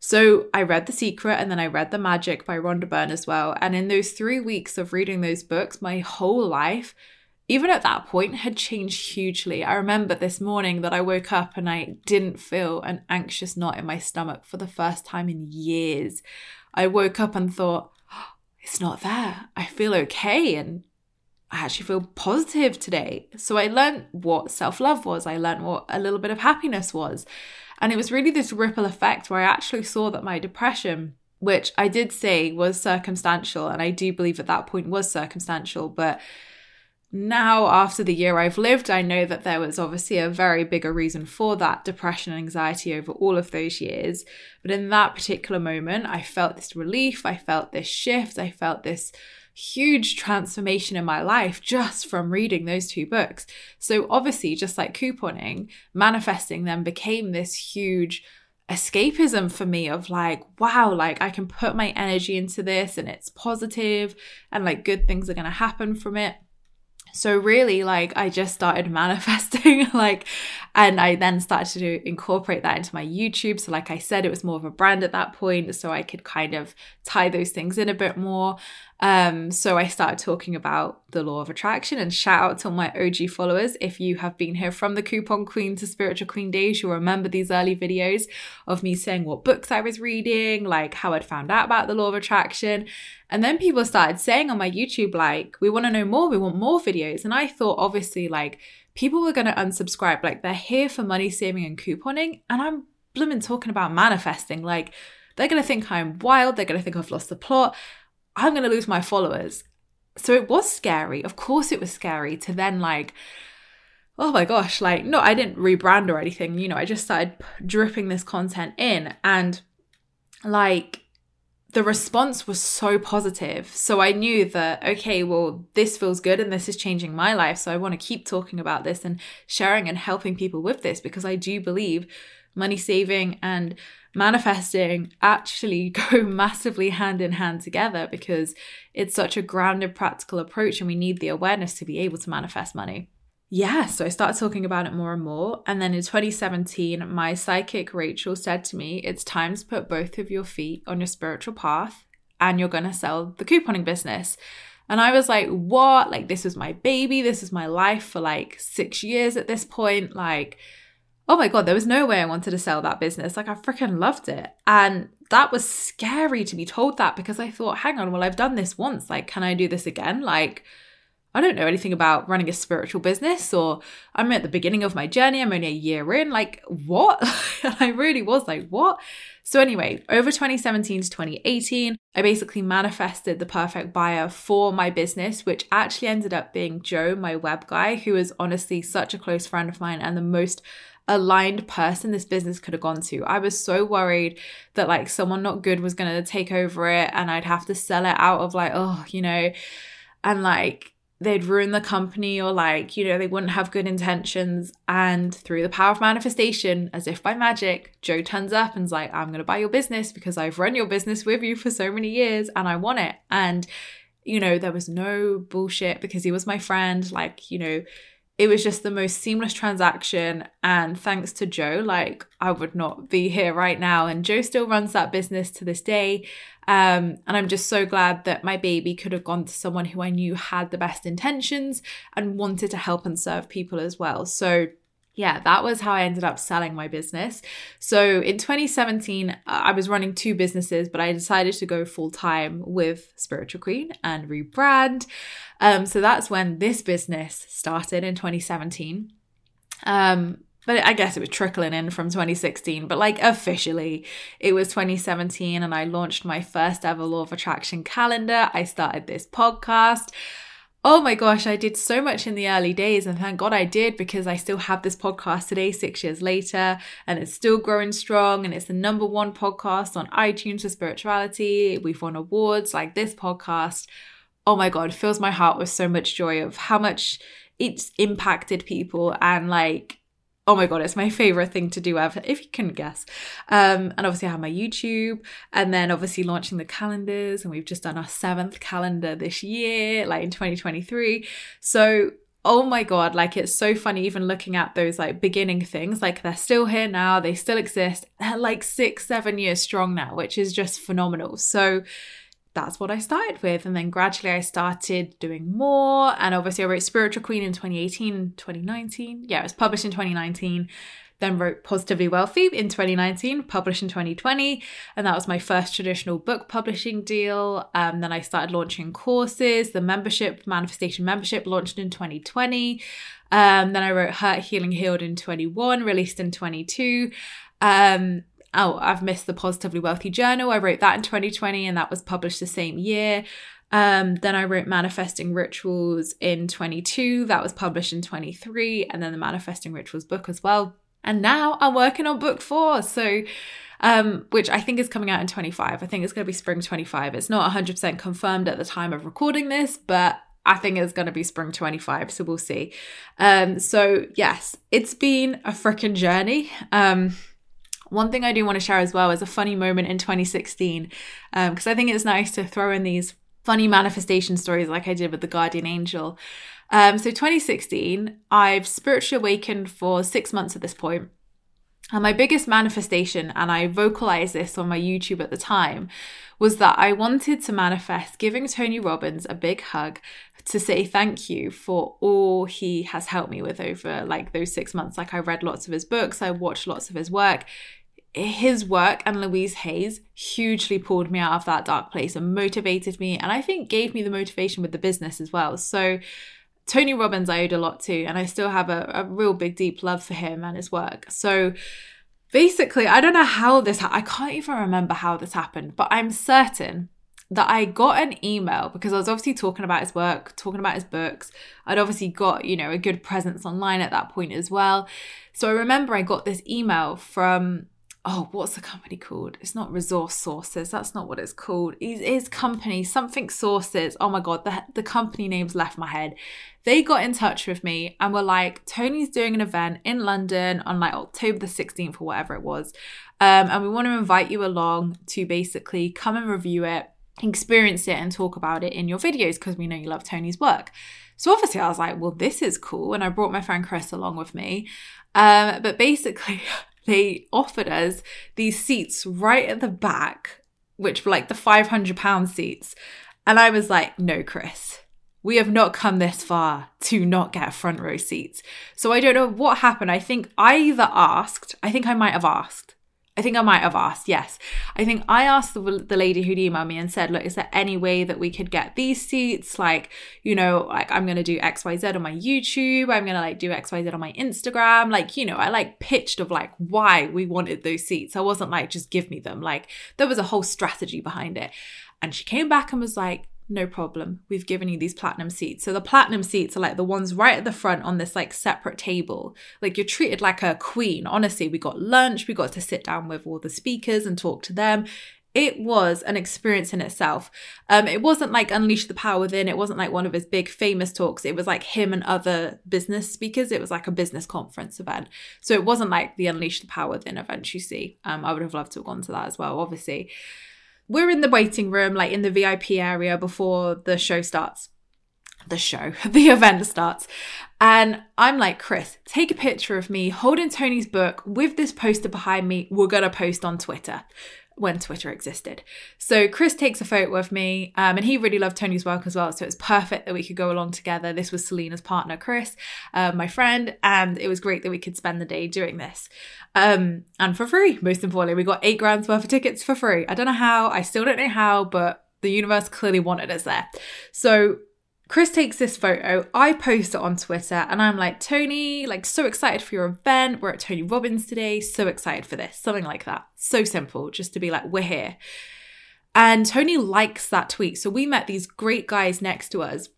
So I read The Secret and then I read The Magic by Rhonda Byrne as well. And in those three weeks of reading those books, my whole life, even at that point, had changed hugely. I remember this morning that I woke up and I didn't feel an anxious knot in my stomach for the first time in years. I woke up and thought, oh, it's not there. I feel okay. And I actually feel positive today. So I learned what self love was. I learned what a little bit of happiness was. And it was really this ripple effect where I actually saw that my depression, which I did say was circumstantial, and I do believe at that point was circumstantial, but now, after the year I've lived, I know that there was obviously a very bigger reason for that depression and anxiety over all of those years. But in that particular moment, I felt this relief, I felt this shift, I felt this huge transformation in my life just from reading those two books. So, obviously, just like couponing, manifesting them became this huge escapism for me of like, wow, like I can put my energy into this and it's positive and like good things are going to happen from it. So really like I just started manifesting like and I then started to incorporate that into my YouTube. So like I said it was more of a brand at that point so I could kind of tie those things in a bit more. Um, so I started talking about the law of attraction and shout out to my OG followers. If you have been here from the Coupon Queen to Spiritual Queen days, you'll remember these early videos of me saying what books I was reading, like how I'd found out about the law of attraction. And then people started saying on my YouTube, like, we want to know more, we want more videos. And I thought, obviously, like, people were going to unsubscribe. Like, they're here for money saving and couponing. And I'm blooming talking about manifesting. Like, they're going to think I'm wild. They're going to think I've lost the plot. I'm going to lose my followers. So it was scary. Of course, it was scary to then, like, oh my gosh, like, no, I didn't rebrand or anything. You know, I just started dripping this content in. And, like, the response was so positive. So I knew that, okay, well, this feels good and this is changing my life. So I want to keep talking about this and sharing and helping people with this because I do believe money saving and manifesting actually go massively hand in hand together because it's such a grounded, practical approach and we need the awareness to be able to manifest money yeah, so I started talking about it more and more. And then in 2017, my psychic Rachel said to me, It's time to put both of your feet on your spiritual path and you're going to sell the couponing business. And I was like, What? Like, this was my baby. This is my life for like six years at this point. Like, oh my God, there was no way I wanted to sell that business. Like, I freaking loved it. And that was scary to be told that because I thought, Hang on, well, I've done this once. Like, can I do this again? Like, I don't know anything about running a spiritual business, or I'm at the beginning of my journey. I'm only a year in. Like, what? I really was like, what? So, anyway, over 2017 to 2018, I basically manifested the perfect buyer for my business, which actually ended up being Joe, my web guy, who is honestly such a close friend of mine and the most aligned person this business could have gone to. I was so worried that like someone not good was going to take over it and I'd have to sell it out of like, oh, you know, and like they'd ruin the company or like you know they wouldn't have good intentions and through the power of manifestation as if by magic joe turns up and's like i'm going to buy your business because i've run your business with you for so many years and i want it and you know there was no bullshit because he was my friend like you know it was just the most seamless transaction. And thanks to joe like i would not be here right now. And joe still runs that business to this day. Um, and I'm just so glad that my baby could have gone to someone who I knew had the best intentions and wanted to help and serve people as well. So, yeah, that was how I ended up selling my business. So in 2017, I was running two businesses, but I decided to go full time with Spiritual Queen and rebrand. Um, so that's when this business started in 2017. Um, but I guess it was trickling in from 2016. But like officially, it was 2017, and I launched my first ever Law of Attraction calendar. I started this podcast. Oh my gosh, I did so much in the early days, and thank God I did because I still have this podcast today, six years later, and it's still growing strong. And it's the number one podcast on iTunes for spirituality. We've won awards like this podcast. Oh my God, fills my heart with so much joy of how much it's impacted people and like oh my god, it's my favorite thing to do ever, if you can guess. Um, and obviously, I have my YouTube, and then obviously launching the calendars, and we've just done our seventh calendar this year, like in 2023. So oh my god like it's so funny even looking at those like beginning things like they're still here now they still exist they're like six seven years strong now which is just phenomenal so that's what I started with. And then gradually I started doing more. And obviously I wrote Spiritual Queen in 2018, 2019. Yeah, it was published in 2019. Then wrote Positively Wealthy in 2019, published in 2020. And that was my first traditional book publishing deal. Um, then I started launching courses. The membership, Manifestation Membership, launched in 2020. Um, then I wrote Hurt, Healing, Healed in 21, released in 22. Um, oh, I've missed the Positively Wealthy Journal. I wrote that in 2020 and that was published the same year. Um, then I wrote Manifesting Rituals in 22. That was published in 23. And then the Manifesting Rituals book as well. And now I'm working on book four. So, um, which I think is coming out in 25. I think it's going to be spring 25. It's not 100% confirmed at the time of recording this, but I think it's going to be spring 25. So we'll see. Um, so, yes, it's been a freaking journey. Um, one thing I do want to share as well is a funny moment in 2016, because um, I think it's nice to throw in these funny manifestation stories like I did with the guardian angel. Um, so 2016, I've spiritually awakened for six months at this point. And my biggest manifestation, and I vocalized this on my YouTube at the time, was that I wanted to manifest giving Tony Robbins a big hug to say thank you for all he has helped me with over like those six months. Like I read lots of his books, I watched lots of his work his work and Louise Hay's hugely pulled me out of that dark place and motivated me, and I think gave me the motivation with the business as well. So, Tony Robbins, I owed a lot to, and I still have a, a real big, deep love for him and his work. So, basically, I don't know how this, ha- I can't even remember how this happened, but I'm certain that I got an email because I was obviously talking about his work, talking about his books. I'd obviously got, you know, a good presence online at that point as well. So I remember I got this email from oh, what's the company called? It's not Resource Sources. That's not what it's called. His, his company, something Sources. Oh my God, the, the company name's left my head. They got in touch with me and were like, Tony's doing an event in London on like October the 16th or whatever it was. Um, and we want to invite you along to basically come and review it, experience it, and talk about it in your videos because we know you love Tony's work. So obviously I was like, well, this is cool. And I brought my friend Chris along with me. Um, but basically, they offered us these seats right at the back, which were like the 500 pound seats. And I was like, no, Chris, we have not come this far to not get front row seats. So I don't know what happened. I think I either asked, I think I might have asked, I think I might have asked, yes. I think I asked the, the lady who'd emailed me and said, look, is there any way that we could get these seats? Like, you know, like I'm going to do XYZ on my YouTube. I'm going to like do XYZ on my Instagram. Like, you know, I like pitched of like why we wanted those seats. I wasn't like, just give me them. Like, there was a whole strategy behind it. And she came back and was like, no problem. We've given you these platinum seats. So the platinum seats are like the ones right at the front on this like separate table. Like you're treated like a queen. Honestly, we got lunch, we got to sit down with all the speakers and talk to them. It was an experience in itself. Um, it wasn't like Unleash the Power Within. It wasn't like one of his big famous talks. It was like him and other business speakers. It was like a business conference event. So it wasn't like the Unleash the Power Within event you see. Um, I would have loved to have gone to that as well, obviously we're in the waiting room, like in the VIP area before the show starts. The show, the event starts. And I'm like, Chris, take a picture of me holding Tony's book with this poster behind me. We're going to post on Twitter when Twitter existed. So Chris takes a photo of me, um, and he really loved Tony's work as well. So it's perfect that we could go along together. This was Selena's partner, Chris, uh, my friend, and it was great that we could spend the day doing this. Um, and for free, most importantly, we got eight grand's worth of tickets for free. I don't know how, I still don't know how, but the universe clearly wanted us there. So Chris takes this photo, I post it on Twitter, and I'm like, Tony, like, so excited for your event. We're at Tony Robbins today, so excited for this. Something like that. So simple, just to be like, we're here. And Tony likes that tweet. So we met these great guys next to us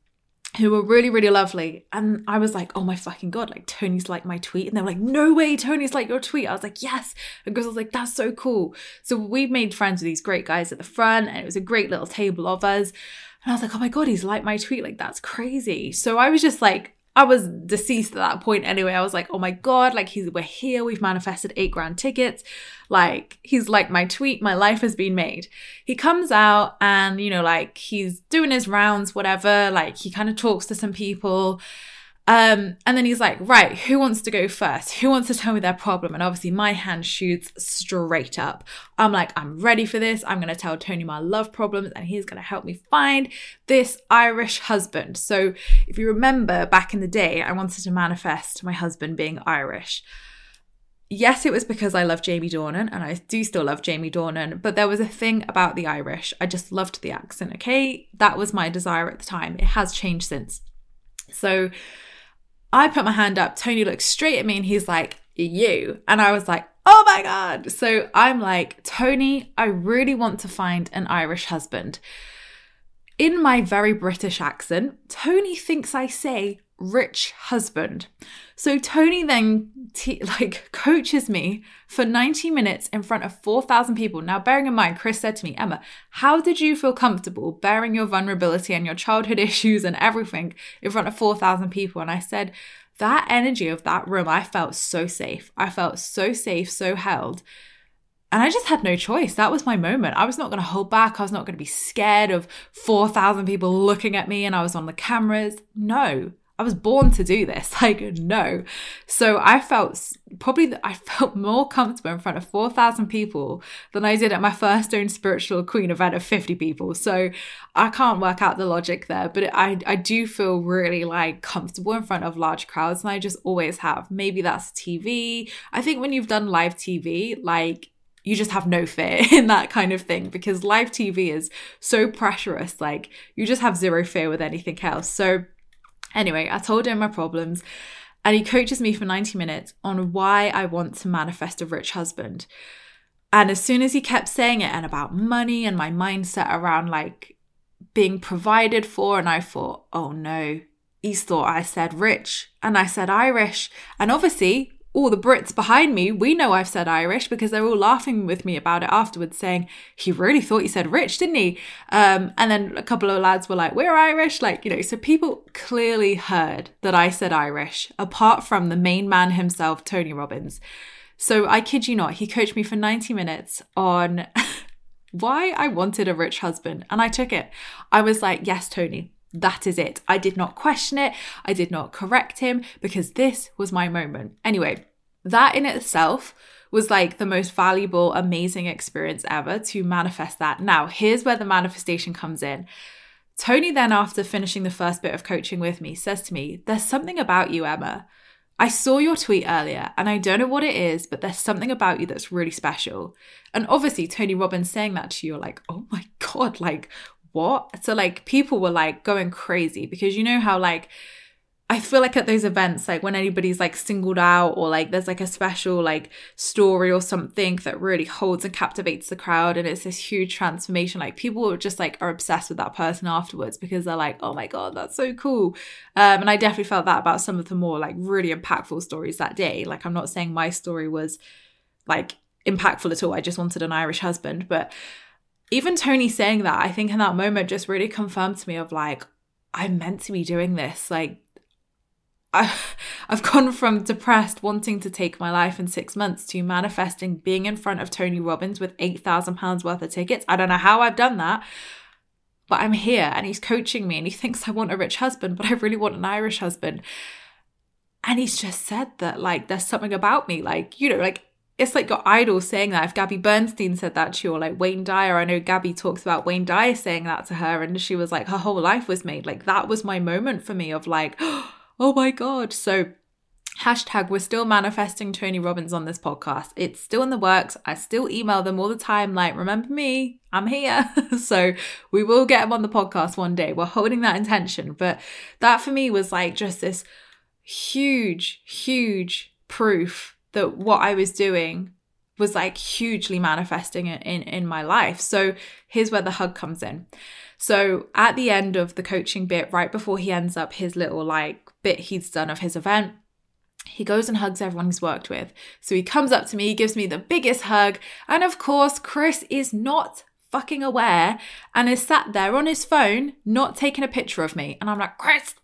who were really, really lovely. And I was like, oh my fucking God, like Tony's like my tweet. And they were like, no way, Tony's like your tweet. I was like, yes. And Chris was like, that's so cool. So we made friends with these great guys at the front, and it was a great little table of us. And I was like, oh my God, he's liked my tweet. Like, that's crazy. So I was just like, I was deceased at that point anyway. I was like, oh my God, like he's we're here, we've manifested eight grand tickets. Like, he's like my tweet, my life has been made. He comes out and, you know, like he's doing his rounds, whatever, like he kind of talks to some people. Um, and then he's like, right, who wants to go first? Who wants to tell me their problem? And obviously, my hand shoots straight up. I'm like, I'm ready for this. I'm going to tell Tony my love problems, and he's going to help me find this Irish husband. So, if you remember back in the day, I wanted to manifest my husband being Irish. Yes, it was because I love Jamie Dornan, and I do still love Jamie Dornan, but there was a thing about the Irish. I just loved the accent, okay? That was my desire at the time. It has changed since. So, I put my hand up. Tony looks straight at me and he's like, you. And I was like, oh my God. So I'm like, Tony, I really want to find an Irish husband. In my very British accent, Tony thinks I say rich husband. So Tony then t- like coaches me for 90 minutes in front of 4,000 people. Now, bearing in mind, Chris said to me, Emma, how did you feel comfortable bearing your vulnerability and your childhood issues and everything in front of 4,000 people? And I said, that energy of that room, I felt so safe. I felt so safe, so held. And I just had no choice. That was my moment. I was not going to hold back. I was not going to be scared of 4,000 people looking at me and I was on the cameras. No, I was born to do this. Like, no. So I felt probably I felt more comfortable in front of 4,000 people than I did at my first own spiritual queen event of 50 people. So I can't work out the logic there, but I, I do feel really like comfortable in front of large crowds. And I just always have. Maybe that's TV. I think when you've done live TV, like, you just have no fear in that kind of thing because live TV is so pressurous. Like, you just have zero fear with anything else. So, Anyway, I told him my problems and he coaches me for 90 minutes on why I want to manifest a rich husband. And as soon as he kept saying it and about money and my mindset around like being provided for, and I thought, oh no, he's thought I said rich and I said Irish. And obviously, all the Brits behind me, we know I've said Irish because they're all laughing with me about it afterwards, saying, he really thought he said rich, didn't he? Um, and then a couple of lads were like, we're Irish. Like, you know, so people clearly heard that I said Irish, apart from the main man himself, Tony Robbins. So I kid you not, he coached me for 90 minutes on why I wanted a rich husband. And I took it. I was like, yes, Tony, that is it. I did not question it. I did not correct him because this was my moment. Anyway, that in itself was like the most valuable, amazing experience ever to manifest that. Now, here's where the manifestation comes in. Tony, then, after finishing the first bit of coaching with me, says to me, There's something about you, Emma. I saw your tweet earlier and I don't know what it is, but there's something about you that's really special. And obviously, Tony Robbins saying that to you, you're like, oh my God, like, what? So like people were like going crazy because you know how like I feel like at those events, like when anybody's like singled out or like there's like a special like story or something that really holds and captivates the crowd and it's this huge transformation, like people just like are obsessed with that person afterwards because they're like, oh my God, that's so cool. Um, and I definitely felt that about some of the more like really impactful stories that day. Like I'm not saying my story was like impactful at all. I just wanted an Irish husband, but even Tony saying that, I think in that moment just really confirmed to me of like, I'm meant to be doing this. Like, I, I've gone from depressed, wanting to take my life in six months, to manifesting being in front of Tony Robbins with £8,000 worth of tickets. I don't know how I've done that, but I'm here and he's coaching me and he thinks I want a rich husband, but I really want an Irish husband. And he's just said that, like, there's something about me, like, you know, like it's like your idol saying that. If Gabby Bernstein said that to you, or like Wayne Dyer, I know Gabby talks about Wayne Dyer saying that to her, and she was like, her whole life was made. Like that was my moment for me of like, oh my God. So hashtag we're still manifesting Tony Robbins on this podcast. It's still in the works. I still email them all the time, like, remember me, I'm here. so we will get him on the podcast one day. We're holding that intention. But that for me was like just this huge, huge proof that what I was doing was like hugely manifesting in, in, in my life. So here's where the hug comes in. So at the end of the coaching bit, right before he ends up his little like bit he's done of his event, he goes and hugs everyone he's worked with. So he comes up to me, he gives me the biggest hug. And of course, Chris is not fucking aware and is sat there on his phone, not taking a picture of me. And I'm like, Chris,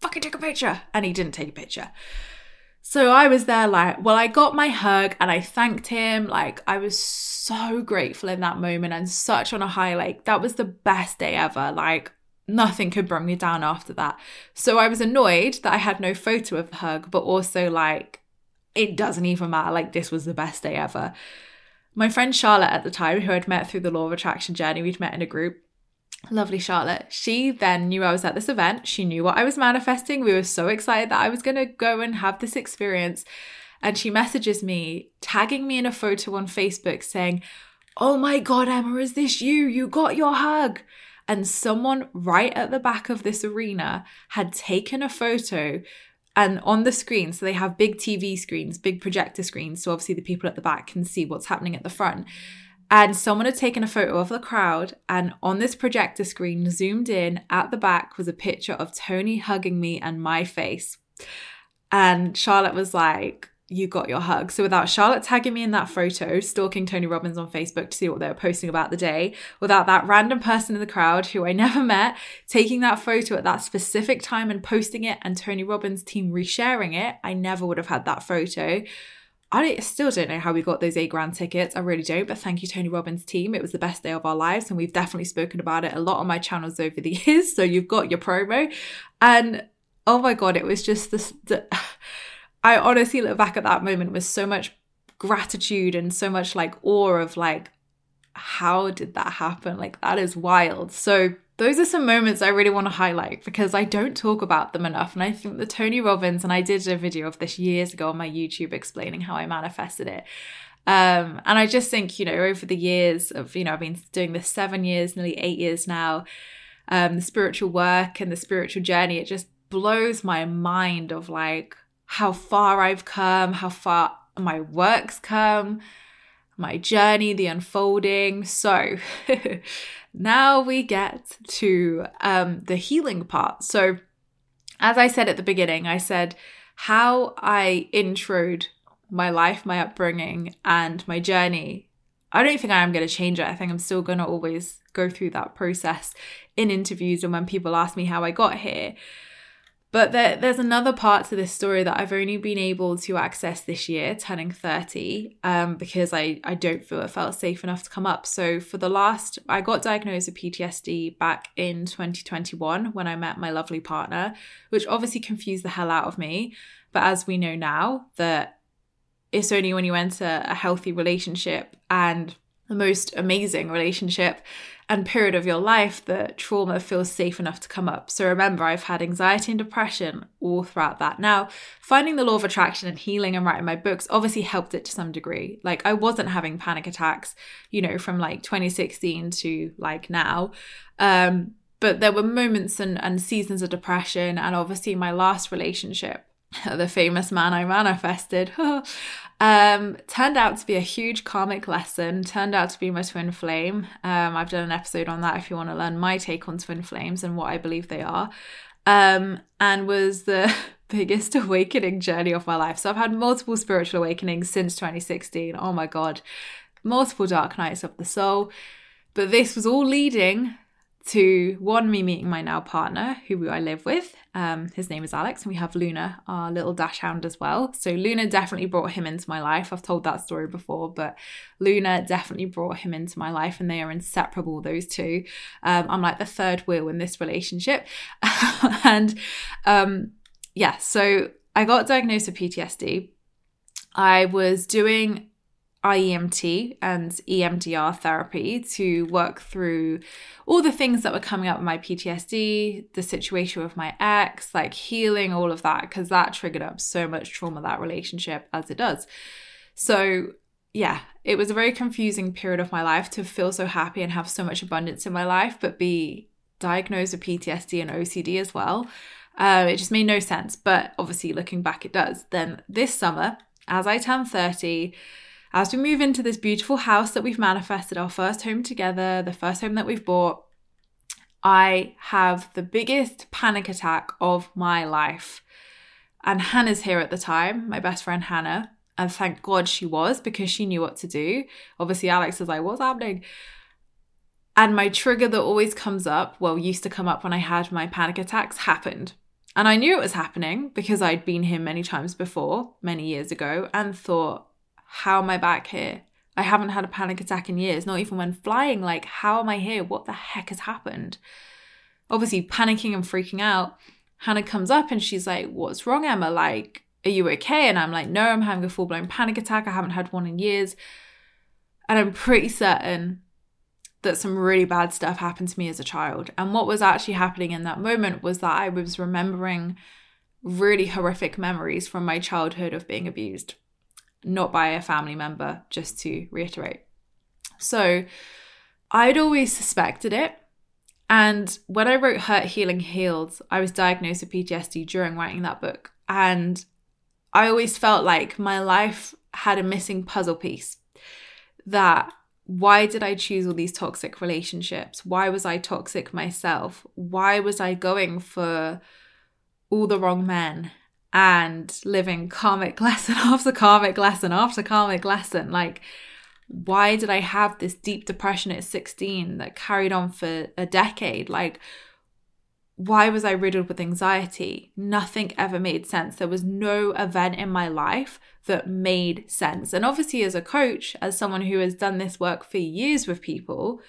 fucking take a picture. And he didn't take a picture. So I was there like, well, I got my hug and I thanked him. Like, I was so grateful in that moment and such on a high. Like, that was the best day ever. Like, nothing could bring me down after that. So I was annoyed that I had no photo of the hug, but also like, it doesn't even matter. Like, this was the best day ever. My friend Charlotte at the time, who I'd met through the law of attraction journey, we'd met in a group, Lovely Charlotte. She then knew I was at this event. She knew what I was manifesting. We were so excited that I was going to go and have this experience. And she messages me, tagging me in a photo on Facebook saying, Oh my God, Emma, is this you? You got your hug. And someone right at the back of this arena had taken a photo And on the screen, so they have big TV screens, big projector screens. So obviously the people at the back can see what's happening at the front. And someone had taken a photo of the crowd, and on this projector screen, zoomed in at the back, was a picture of Tony hugging me and my face. And Charlotte was like, you got your hug. So without Charlotte tagging me in that photo, stalking Tony Robbins on Facebook to see what they were posting about the day, without that random person in the crowd who I never met taking that photo at that specific time and posting it and Tony Robbins team resharing it, I never would have had that photo. I still don't know how we got those eight grand tickets. I really don't, but thank you, Tony Robbins team. It was the best day of our lives, and we've definitely spoken about it a lot on my channels over the years. So you've got your promo, and oh my god, it was just this. The, I honestly look back at that moment with so much gratitude and so much like awe of like, how did that happen? Like, that is wild. So, those are some moments I really want to highlight because I don't talk about them enough. And I think the Tony Robbins, and I did a video of this years ago on my YouTube explaining how I manifested it. Um, and I just think, you know, over the years of, you know, I've been doing this seven years, nearly eight years now, um, the spiritual work and the spiritual journey, it just blows my mind of like how far I've come, how far my work's come, my journey, the unfolding. So now we get to um, the healing part. So, as I said at the beginning, I said how I introed my life, my upbringing, and my journey. I don't think I am going to change it. I think I'm still going to always go through that process in interviews and when people ask me how I got here. But there, there's another part to this story that I've only been able to access this year, turning 30, um, because I, I don't feel it felt safe enough to come up. So for the last, I got diagnosed with PTSD back in 2021 when I met my lovely partner, which obviously confused the hell out of me. But as we know now, that it's only when you enter a healthy relationship and the most amazing relationship and period of your life that trauma feels safe enough to come up. So remember, I've had anxiety and depression all throughout that. Now, finding the law of attraction and healing and writing my books obviously helped it to some degree. Like, I wasn't having panic attacks, you know, from like 2016 to like now. Um, but there were moments and, and seasons of depression. And obviously, my last relationship, the famous man I manifested, Um, turned out to be a huge karmic lesson, turned out to be my twin flame. Um, I've done an episode on that if you want to learn my take on twin flames and what I believe they are. Um, and was the biggest awakening journey of my life. So I've had multiple spiritual awakenings since 2016. Oh my God, multiple dark nights of the soul. But this was all leading to one, me meeting my now partner, who I live with. Um, his name is Alex, and we have Luna, our little dachshund as well. So Luna definitely brought him into my life. I've told that story before, but Luna definitely brought him into my life, and they are inseparable. Those two. Um, I'm like the third wheel in this relationship, and um, yeah. So I got diagnosed with PTSD. I was doing IEMT and EMDR therapy to work through all the things that were coming up with my PTSD, the situation with my ex, like healing all of that, because that triggered up so much trauma, that relationship, as it does. So, yeah, it was a very confusing period of my life to feel so happy and have so much abundance in my life, but be diagnosed with PTSD and OCD as well. Uh, it just made no sense. But obviously, looking back, it does. Then this summer, as I turned 30, as we move into this beautiful house that we've manifested, our first home together, the first home that we've bought, I have the biggest panic attack of my life. And Hannah's here at the time, my best friend Hannah. And thank God she was because she knew what to do. Obviously, Alex is like, What's happening? And my trigger that always comes up, well, used to come up when I had my panic attacks, happened. And I knew it was happening because I'd been here many times before, many years ago, and thought, how am I back here? I haven't had a panic attack in years, not even when flying. Like, how am I here? What the heck has happened? Obviously, panicking and freaking out. Hannah comes up and she's like, What's wrong, Emma? Like, are you okay? And I'm like, No, I'm having a full blown panic attack. I haven't had one in years. And I'm pretty certain that some really bad stuff happened to me as a child. And what was actually happening in that moment was that I was remembering really horrific memories from my childhood of being abused not by a family member, just to reiterate. So I'd always suspected it. And when I wrote Hurt, Healing, Healed, I was diagnosed with PTSD during writing that book. And I always felt like my life had a missing puzzle piece. That why did I choose all these toxic relationships? Why was I toxic myself? Why was I going for all the wrong men and living karmic lesson after karmic lesson after karmic lesson? Like, why did I have this deep depression at 16 that carried on for a decade? Like, why was I riddled with anxiety? Nothing ever made sense. There was no event in my life that made sense. And obviously, as a coach, as someone who has done this work for years with people,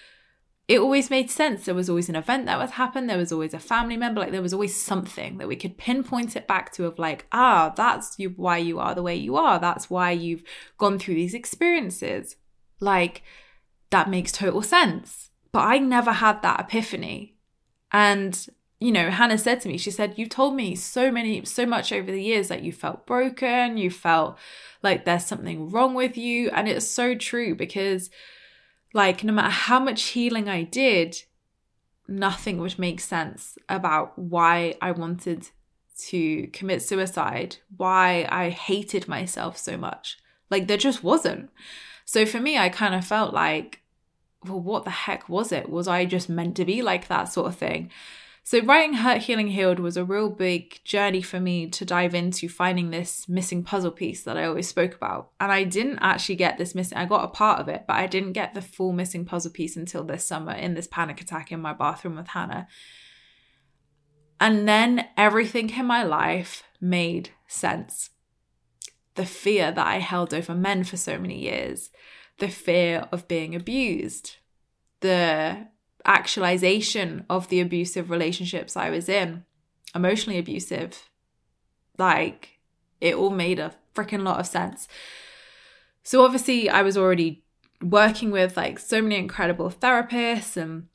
it always made sense. There was always an event that would happen. There was always a family member. Like there was always something that we could pinpoint it back to of like, ah, that's you why you are the way you are. That's why you've gone through these experiences. Like that makes total sense. But I never had that epiphany. And you know, Hannah said to me, she said, You told me so many, so much over the years that you felt broken, you felt like there's something wrong with you. And it's so true because, like, no matter how much healing I did, nothing would make sense about why I wanted to commit suicide, why I hated myself so much. Like, there just wasn't. So for me, I kind of felt like, well, what the heck was it? Was I just meant to be like that sort of thing? So, writing Hurt, Healing, Healed was a real big journey for me to dive into finding this missing puzzle piece that I always spoke about. And I didn't actually get this missing, I got a part of it, but I didn't get the full missing puzzle piece until this summer in this panic attack in my bathroom with Hannah. And then everything in my life made sense. The fear that I held over men for so many years, the fear of being abused, the actualization of the abusive relationships I was in, emotionally abusive. Like it all made a freaking lot of sense. So obviously I was already working with like so many incredible therapists and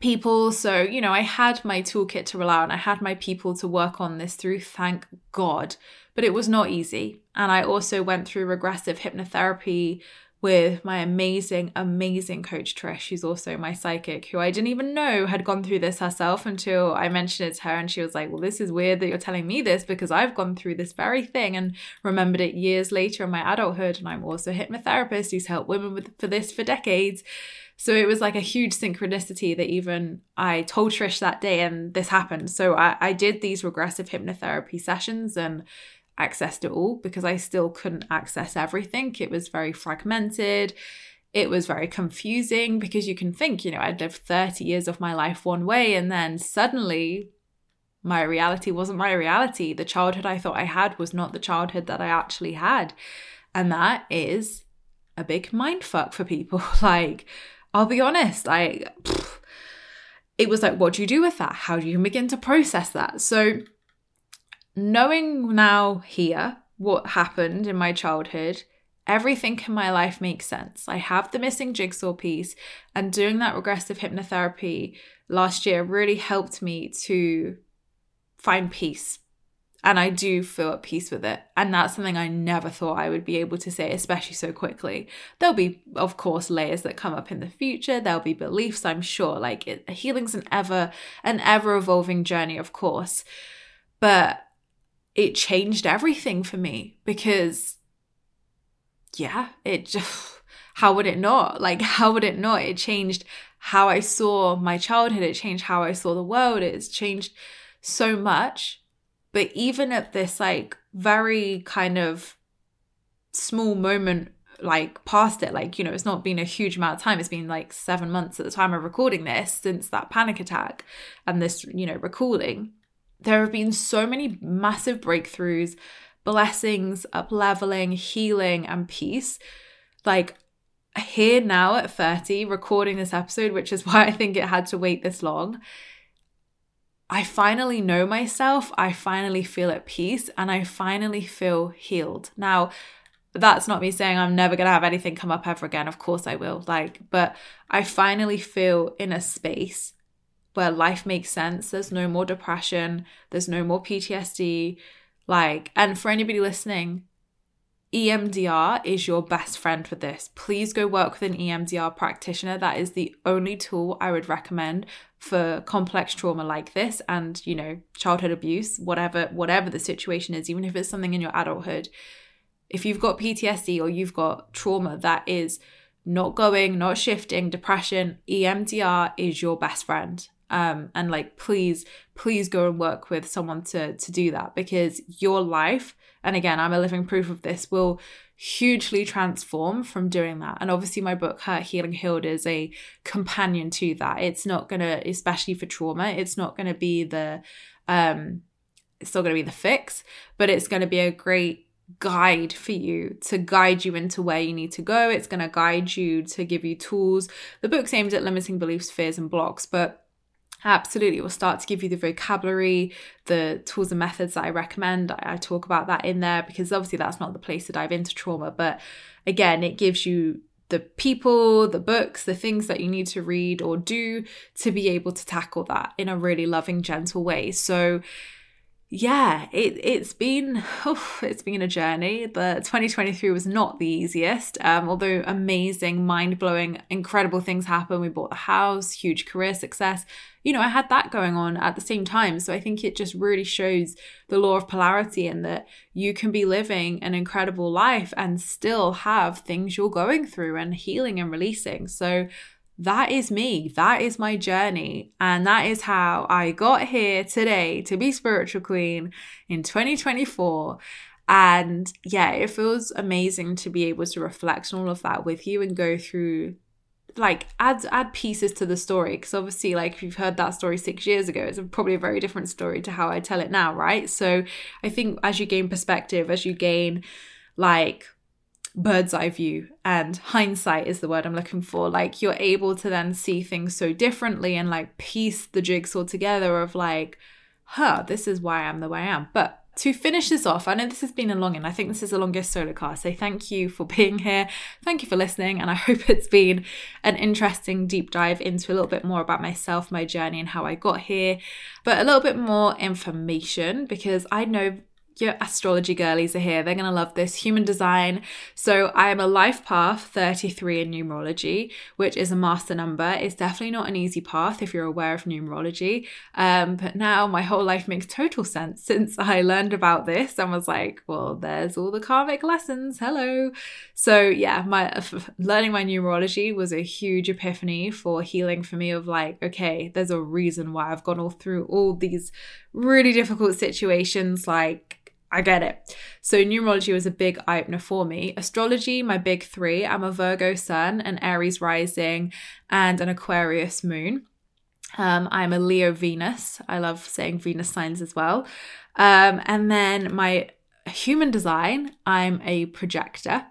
people. So, you know, I had my toolkit to rely on. I had my people to work on this through, thank God. But it was not easy. And I also went through regressive hypnotherapy with my amazing, amazing coach Trish, who's also my psychic, who I didn't even know had gone through this herself until I mentioned it to her. And she was like, Well, this is weird that you're telling me this because I've gone through this very thing and remembered it years later in my adulthood. And I'm also a hypnotherapist who's helped women with for this for decades. So it was like a huge synchronicity that even I told Trish that day and this happened. So I, I did these regressive hypnotherapy sessions and accessed it all because I still couldn't access everything. It was very fragmented. It was very confusing because you can think, you know, I'd lived 30 years of my life one way and then suddenly my reality wasn't my reality. The childhood I thought I had was not the childhood that I actually had. And that is a big mind fuck for people. like, I'll be honest, I. it was like, what do you do with that? How do you begin to process that? So, knowing now here what happened in my childhood, everything in my life makes sense. I have the missing jigsaw piece, and doing that regressive hypnotherapy last year really helped me to find peace. And I do feel at peace with it. And that's something I never thought I would be able to say, especially so quickly. There'll be, of course, layers that come up in the future. There'll be beliefs, I'm sure. Like it, healing's an ever, an ever evolving journey, of course. But it changed everything for me because yeah, it just how would it not? Like how would it not? It changed how I saw my childhood, it changed how I saw the world, it's changed so much. But even at this like very kind of small moment like past it like you know it's not been a huge amount of time it's been like 7 months at the time of recording this since that panic attack and this you know recalling there have been so many massive breakthroughs, blessings, up leveling, healing, and peace. Like here now at 30, recording this episode, which is why I think it had to wait this long. I finally know myself, I finally feel at peace, and I finally feel healed. Now, that's not me saying I'm never going to have anything come up ever again. Of course I will. Like, but I finally feel in a space where life makes sense. There's no more depression, there's no more PTSD. Like, and for anybody listening, EMDR is your best friend for this. Please go work with an EMDR practitioner. That is the only tool I would recommend for complex trauma like this and you know childhood abuse whatever whatever the situation is even if it's something in your adulthood if you've got PTSD or you've got trauma that is not going not shifting depression EMDR is your best friend um and like please please go and work with someone to to do that because your life and again I'm a living proof of this will hugely transform from doing that. And obviously, my book, Hurt Healing Healed, is a companion to that. It's not to, especially for trauma, it's not to be the, um, it's not to be the fix, but it's to be a great guide for you to guide you into where you need to go. It's to guide you to give you tools. The book's aimed at limiting beliefs, fears, and blocks, but Absolutely. It will start to give you the vocabulary, the tools and methods that I recommend. I, I, talk about that in there because obviously that's not the place to dive into trauma. But again, it gives you the people, the books, the things that you need to read or do to be able to tackle that in a really loving, gentle way. So, yeah, it it's been oh, it's been a journey. The 2023 was not the easiest. Um, although amazing, mind blowing, incredible things happened. We bought the house, huge career success. You know, I had that going on at the same time. So I think it just really shows the law of polarity and that you can be living an incredible life and still have things you're going through and healing and releasing. So that is me. That is my journey. And that is how I got here today to be Spiritual Queen in 2024. And yeah, it feels amazing to be able to reflect on all of that with you and go through like add add pieces to the story because obviously like if you've heard that story six years ago it's probably a very different story to how i tell it now right so i think as you gain perspective as you gain like bird's eye view and hindsight is the word I'm looking for. Like you're able to then see things so differently and like piece the jigsaw together of like, huh, this is why I'm the way I am. But to finish this off, I know this has been a long and I think this is the longest solo cast. So thank you for being here. Thank you for listening. And I hope it's been an interesting deep dive into a little bit more about myself, my journey, and how I got here, but a little bit more information because I know your astrology girlies are here. They're going to love this. Human design. So I am a life path 33 in numerology, which is a master number. It's definitely not an easy path if you're aware of numerology. Um, but now my whole life makes total sense since I learned about this and was like, well, there's all the karmic lessons. Hello. So yeah, my learning my numerology was a huge epiphany for healing for me of like, okay, there's a reason why I've gone all through all these really difficult situations like I get it. So numerology was a big eye opener for me. Astrology, my big three. I'm a Virgo sun, an Aries rising, and an Aquarius moon. Um, I'm a Leo Venus. I love saying Venus signs as well. Um, and then my human design, I'm a projector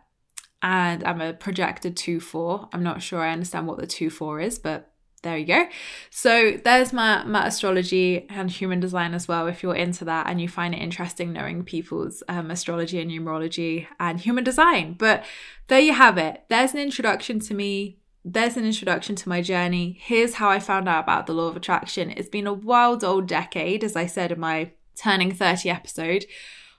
and I'm a projector 2 4. I'm not sure I understand what the 2 4 is, but there you go. So there's my, my astrology and human design as well. If you're into that and you find it interesting knowing people's um, astrology and numerology and human design. But there you have it. There's an introduction to me. There's an introduction to my journey. Here's how I found out about the law of attraction. It's been a wild old decade, as I said in my turning 30 episode.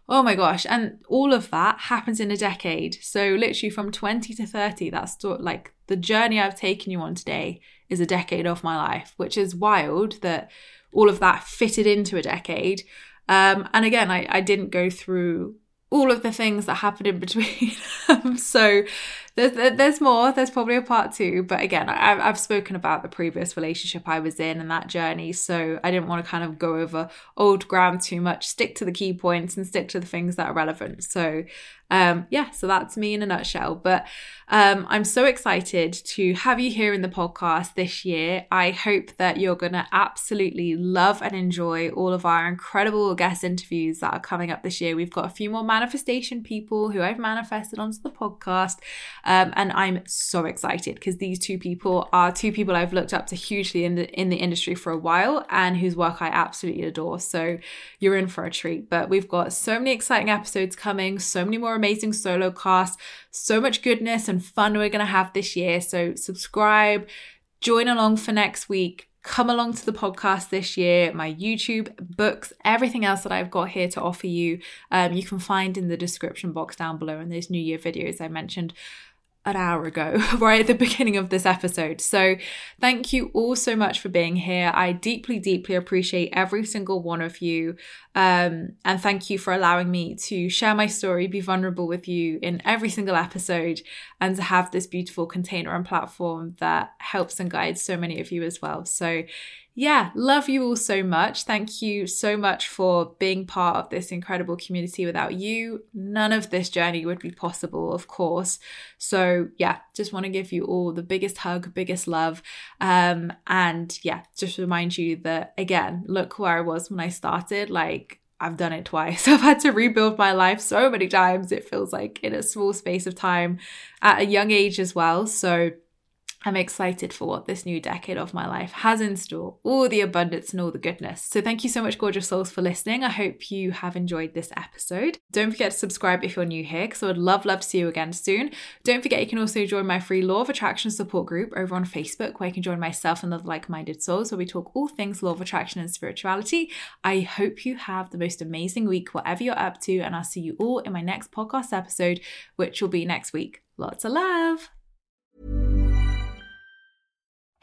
Oh my gosh. And all of that happens in a decade. So, literally from 20 to 30, that's like the journey I've taken you on today is a decade of my life, which is wild that all of that fitted into a decade. Um, and again, I, I didn't go through all of the things that happened in between. so there's there's more. There's probably a part two, but again, I, I've spoken about the previous relationship I was in and that journey, so I didn't want to kind of go over old ground too much. Stick to the key points and stick to the things that are relevant. So um, yeah, so that's me in a nutshell. But um, I'm so excited to have you here in the podcast this year. I hope that you're going to absolutely love and enjoy all of our incredible guest interviews that are coming up this year. We've got a few more manifestation people who I've manifested onto the podcast. Um, and I'm so excited because these two people are two people I've looked up to hugely in the in the industry for a while and whose work I absolutely adore. So you're in for a treat. But we've got so many exciting episodes coming, so many more amazing solo casts, so much goodness and fun we're to have this year. So subscribe, join along for next week. Come along to the podcast this year, my YouTube, books, everything else that I've got here to offer you. Um, you can find in the description box down below in those New Year videos I mentioned an hour ago, right at the beginning of this episode. So, thank you all so much for being here. I deeply, deeply appreciate every single one of you. Um, and thank you for allowing me to share my story, be vulnerable with you in every single episode, and to have this beautiful container and platform that helps and guides so many of you as well. So, yeah, love you all so much. Thank you so much for being part of this incredible community. Without you, none of this journey would be possible, of course. So, yeah, just want to give you all the biggest hug, biggest love. Um, and yeah, just remind you that again, look where I was when I started. Like, I've done it twice. I've had to rebuild my life so many times. It feels like in a small space of time at a young age as well. So, I'm excited for what this new decade of my life has in store, all the abundance and all the goodness. So, thank you so much, gorgeous souls, for listening. I hope you have enjoyed this episode. Don't forget to subscribe if you're new here, because I would love, love to see you again soon. Don't forget, you can also join my free Law of Attraction support group over on Facebook, where you can join myself and other like minded souls, where we talk all things Law of Attraction and spirituality. I hope you have the most amazing week, whatever you're up to, and I'll see you all in my next podcast episode, which will be next week. Lots of love.